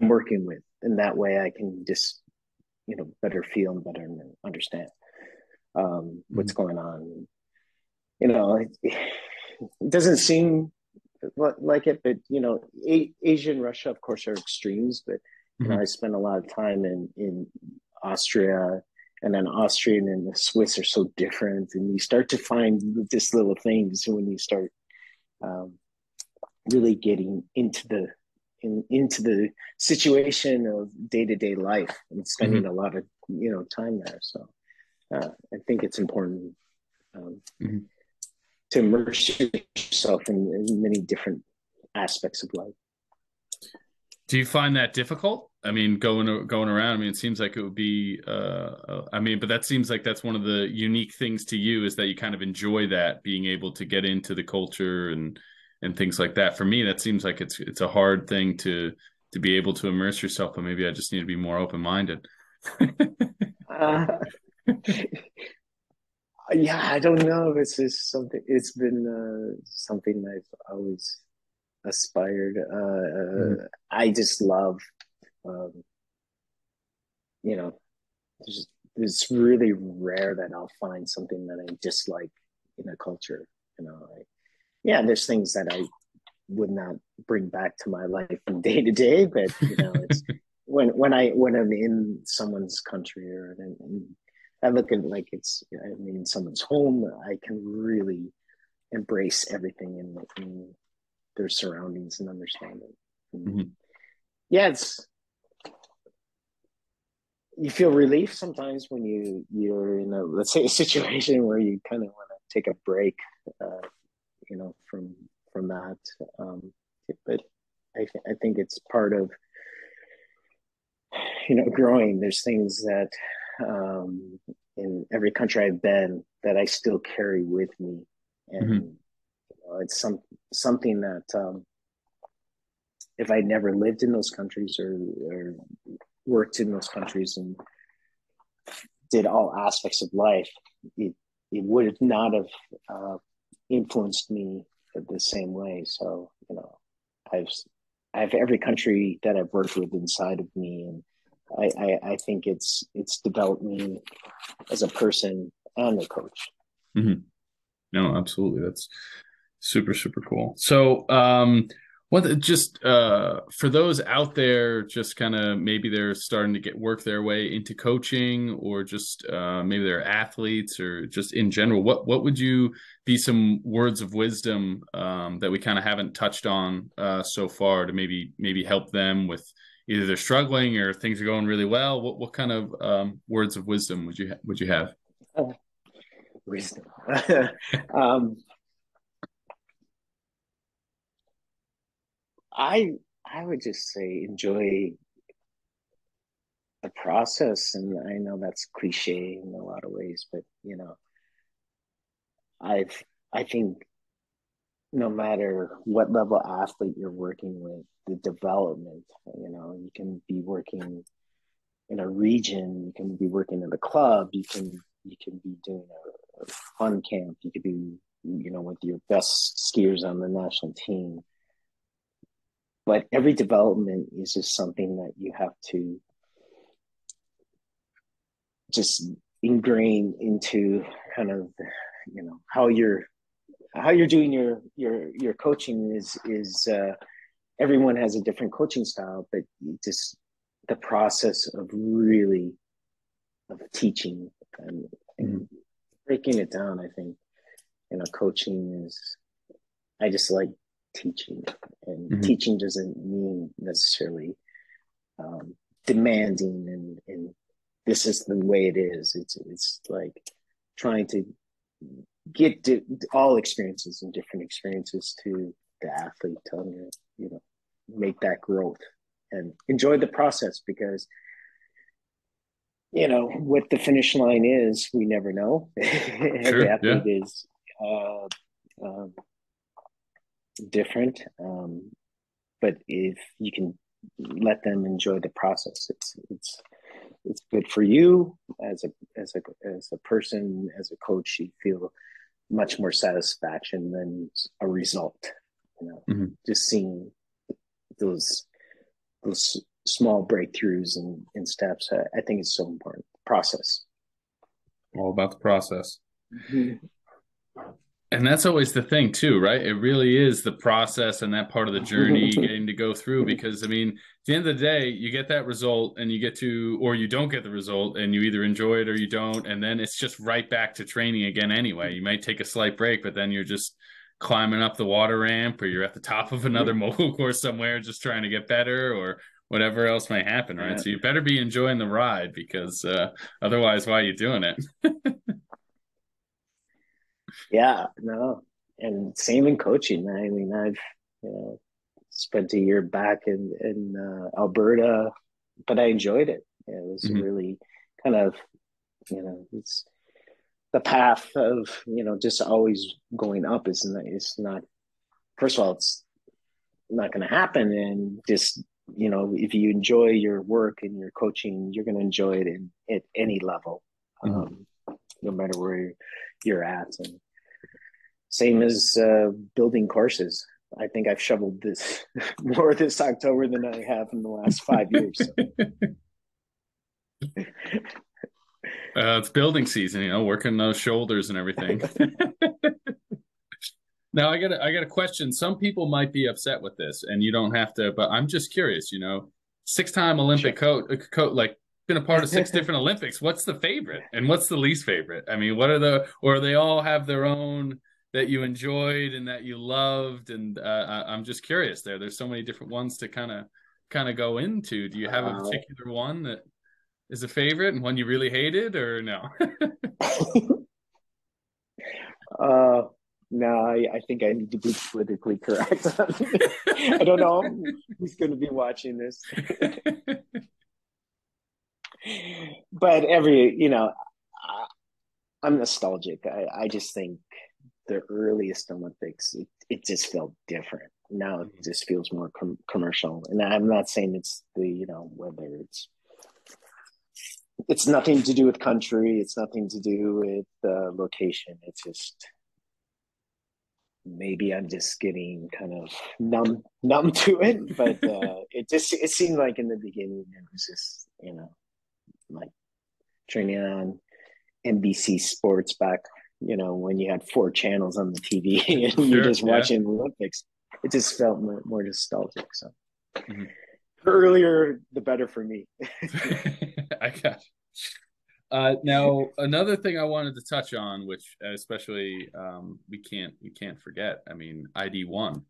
I'm working with, and that way I can just you know better feel and better understand um, what's mm-hmm. going on. You know, it, it, doesn't seem like it, but you know, a- Asia and Russia, of course, are extremes. But you mm-hmm. know, I spent a lot of time in in Austria, and then Austrian and the Swiss are so different, and you start to find just little things when you start um, really getting into the in, into the situation of day to day life and spending mm-hmm. a lot of you know time there. So uh, I think it's important um, mm-hmm. to immerse yourself in, in many different aspects of life. Do you find that difficult? I mean, going going around. I mean, it seems like it would be. Uh, uh, I mean, but that seems like that's one of the unique things to you is that you kind of enjoy that being able to get into the culture and and things like that. For me, that seems like it's it's a hard thing to to be able to immerse yourself. But maybe I just need to be more open minded. uh, yeah, I don't know. It's just something. It's been uh, something I've always aspired. Uh, mm. I just love, um, you know, there's, it's really rare that I'll find something that I dislike in a culture. You know, I, yeah, there's things that I would not bring back to my life from day to day, but you know, it's when when I when I'm in someone's country or I look at like it's I mean someone's home, I can really embrace everything in, in their surroundings and understand it. Mm-hmm. Yeah, it's you feel relief sometimes when you you're in a let's say a situation where you kind of want to take a break uh, you know from from that um, but I, th- I think it's part of you know growing there's things that um, in every country i've been that i still carry with me and mm-hmm. you know, it's some something that um, if i'd never lived in those countries or, or worked in those countries and did all aspects of life it, it would not have uh, influenced me the same way. So, you know, I've I have every country that I've worked with inside of me, and I, I, I think it's it's developed me as a person and a coach. Mm-hmm. No, absolutely. That's super super cool. So, um, what just uh, for those out there, just kind of maybe they're starting to get work their way into coaching, or just uh, maybe they're athletes, or just in general. What what would you be some words of wisdom um, that we kind of haven't touched on uh, so far to maybe maybe help them with either they're struggling or things are going really well? What what kind of um, words of wisdom would you ha- would you have? wisdom. um, I I would just say enjoy the process, and I know that's cliche in a lot of ways, but you know, I've I think no matter what level athlete you're working with, the development, you know, you can be working in a region, you can be working in the club, you can you can be doing a, a fun camp, you could be you know with your best skiers on the national team but every development is just something that you have to just ingrain into kind of you know how you're how you're doing your your your coaching is is uh, everyone has a different coaching style but just the process of really of teaching and, and mm-hmm. breaking it down i think you know coaching is i just like teaching, and mm-hmm. teaching doesn't mean necessarily um, demanding and, and this is the way it is. It's it's like trying to get di- all experiences and different experiences to the athlete to you know make that growth and enjoy the process because you know what the finish line is we never know sure, every athlete yeah. is uh, um, different um, but if you can let them enjoy the process it's it's it's good for you as a as a as a person as a coach you feel much more satisfaction than a result you know mm-hmm. just seeing those those small breakthroughs and, and steps I, I, think it's so important process all about the process mm-hmm. And that's always the thing too, right? It really is the process and that part of the journey getting to go through because I mean, at the end of the day, you get that result and you get to or you don't get the result and you either enjoy it or you don't and then it's just right back to training again anyway. You might take a slight break, but then you're just climbing up the water ramp or you're at the top of another mogul course somewhere just trying to get better or whatever else may happen, right? Yeah. So you better be enjoying the ride because uh, otherwise why are you doing it? yeah, no, and same in coaching. I mean, I've you know spent a year back in in uh, Alberta, but I enjoyed it. It was mm-hmm. really kind of you know it's the path of you know just always going up is not it's not first of all it's not going to happen and just you know if you enjoy your work and your coaching you're going to enjoy it in at any level mm-hmm. um, no matter where you're at and same as uh, building courses. I think I've shoveled this more this October than I have in the last five years. So. Uh, it's building season, you know, working those shoulders and everything. now I got a, I got a question. Some people might be upset with this, and you don't have to, but I'm just curious. You know, six time Olympic sure. coat, uh, coat like been a part of six different Olympics. What's the favorite, and what's the least favorite? I mean, what are the or they all have their own that you enjoyed and that you loved and uh, i'm just curious there. There's so many different ones to kind of kind of go into. Do you have a particular one that is a favorite and one you really hated or no? Uh no I, I, think i need to be politically correct. I don't know who's going to be watching this. But every you know i'm nostalgic. I, I just think the earliest Olympics, it, it just felt different. Now it mm-hmm. just feels more com- commercial. And I'm not saying it's the, you know, whether it's, it's nothing to do with country. It's nothing to do with uh, location. It's just, maybe I'm just getting kind of numb, numb to it, but uh, it just, it seemed like in the beginning, it was just, you know, like training on NBC sports back you know, when you had four channels on the TV and sure, you're just watching the Olympics, it just felt more, more nostalgic. So mm-hmm. the earlier, the better for me. I got. Uh, now another thing I wanted to touch on, which especially um, we can't we can't forget. I mean, ID one.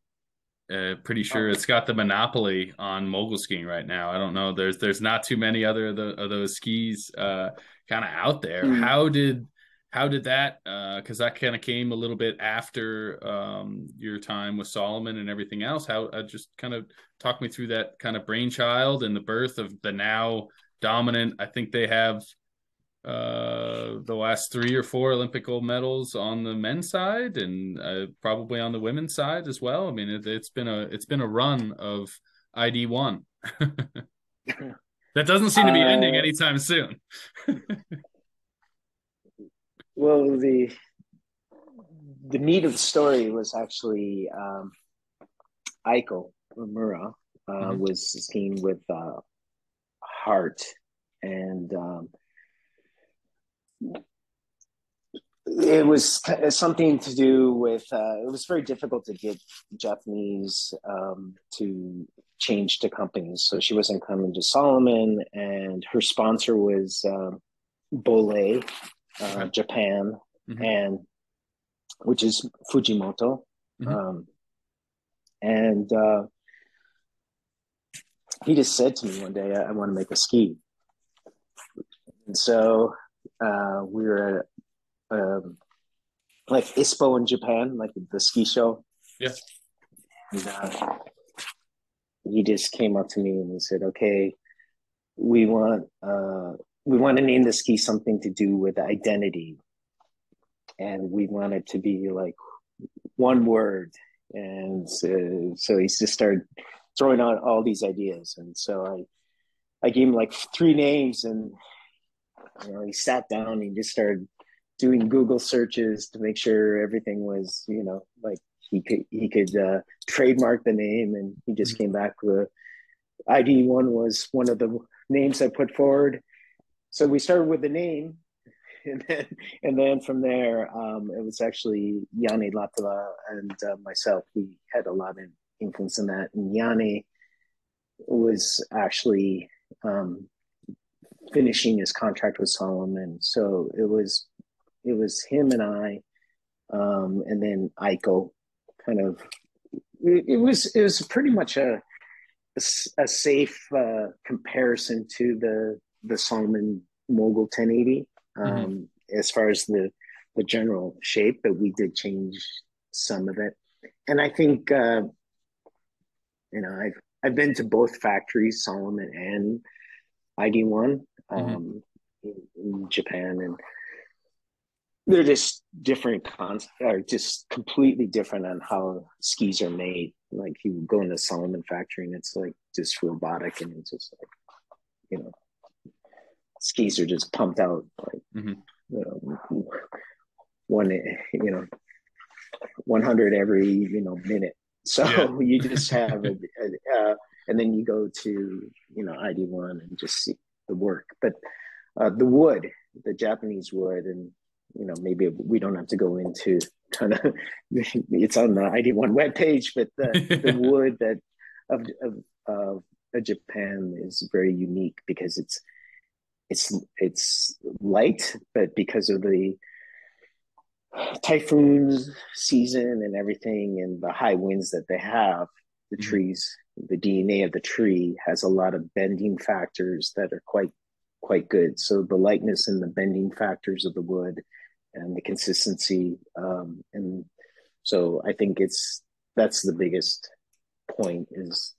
Uh, pretty sure oh. it's got the monopoly on mogul skiing right now. I don't know. There's there's not too many other of, the, of those skis uh, kind of out there. Mm. How did how did that because uh, that kind of came a little bit after um, your time with salomon and everything else. How uh, just kind of talk me through that kind of brainchild and the birth of the now dominant i think they have uh, the last three or four olympic gold medals on the men's side and uh, probably on the women's side as well. I mean it, has been a it's been a run of id one. That doesn't seem to be ending uh, anytime soon Well, the the meat of the story was actually um, Uemura uh, mm-hmm. was seen with uh, Heart, and um, it was something to do with. Uh, it was very difficult to get Japanese um, to change to companies, so she wasn't coming to Salomon, and her sponsor was um, Bollé uh, Japan, mm-hmm. and which is Fujimoto. Mm-hmm. Um, and uh, he just said to me one day, I, I want to make a ski. And so uh, we were at um, like ISPO in Japan, like the ski show. Yeah. And, uh, he just came up to me and he said, "Okay, we want uh, we want to name the ski something to do with identity, and we want it to be like one word." And so, so he just started throwing out all these ideas, and so I I gave him like three names, and you know he sat down and he just started doing Google searches to make sure everything was you know like he could he could uh, trademark the name, and he just mm-hmm. came back with ID one was one of the names I put forward. So we started with the name, and then and then from there, um, it was actually Janne Lahtela and uh, myself. We had a lot of influence in that, and Janne was actually um, finishing his contract with salomon so it was it was him and I, um, and then Aiko kind of it, was it was pretty much a a, a safe uh, comparison to the the Salomon Mogul 1080 mm-hmm. um, mm-hmm. as far as the the general shape, but we did change some of it. And I think uh, you know I've I've been to both factories, Salomon and ID1 mm-hmm. um, mm-hmm. in, in Japan, and they're just different cons are just completely different on how skis are made. Like you go in the Salomon factory and it's like just robotic and it's just like you know skis are just pumped out like mm-hmm. you know one you know 100 every you know minute so yeah. you just have a, a uh, and then you go to you know id1 and just see the work but uh, the wood the japanese wood and you know maybe we don't have to go into kind of it's on the ID1 webpage, but the, the wood that of, of of Japan is very unique because it's it's it's light, but because of the typhoons season and everything and the high winds that they have, the mm-hmm. trees, the DNA of the tree has a lot of bending factors that are quite quite good. So the lightness and the bending factors of the wood and the consistency. Um, and so I think it's that's the biggest point is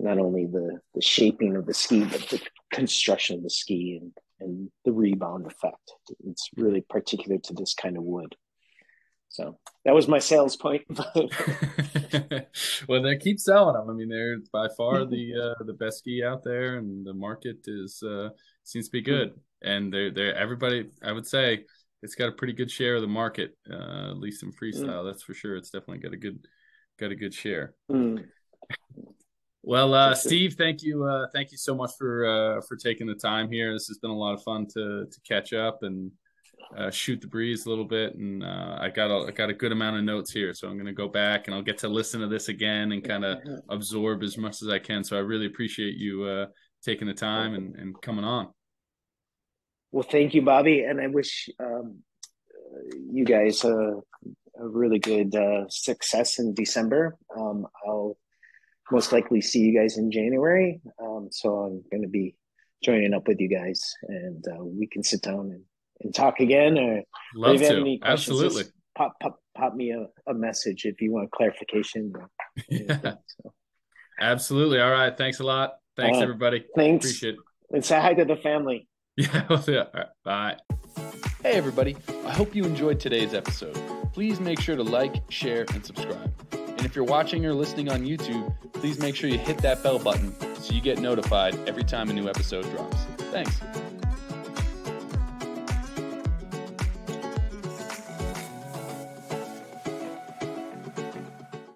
not only the the shaping of the ski, but the construction of the ski and and the rebound effect. It's really particular to this kind of wood. So that was my sales point. well, they keep selling them. I mean, they're by far the uh, the best ski out there, and the market is uh, seems to be good. And they're they're everybody. I would say it's got a pretty good share of the market, uh, at least in freestyle. Mm. That's for sure. It's definitely got a good got a good share. Mm. Well, uh, Steve, thank you, uh, thank you so much for uh, for taking the time here. This has been a lot of fun to to catch up and uh, shoot the breeze a little bit. And uh, I got a I got a good amount of notes here, so I'm going to go back and I'll get to listen to this again and kind of absorb as much as I can. So I really appreciate you uh, taking the time and, and coming on. Well, thank you, Bobby, and I wish um, you guys a, a really good uh, success in December. Um, I'll most likely see you guys in January, um, so I'm going to be joining up with you guys, and uh, we can sit down and, and talk again. Or Love if you have any questions, Absolutely. Pop, pop, pop me a, a message if you want clarification. yeah. So. Absolutely. All right. Thanks a lot. Thanks, uh, everybody. Thanks. Appreciate it. And say hi to the family. Yeah, yeah. Right, bye. Hey, everybody. I hope you enjoyed today's episode. Please make sure to like, share, and subscribe. If you're watching or listening on YouTube, please make sure you hit that bell button so you get notified every time a new episode drops. Thanks.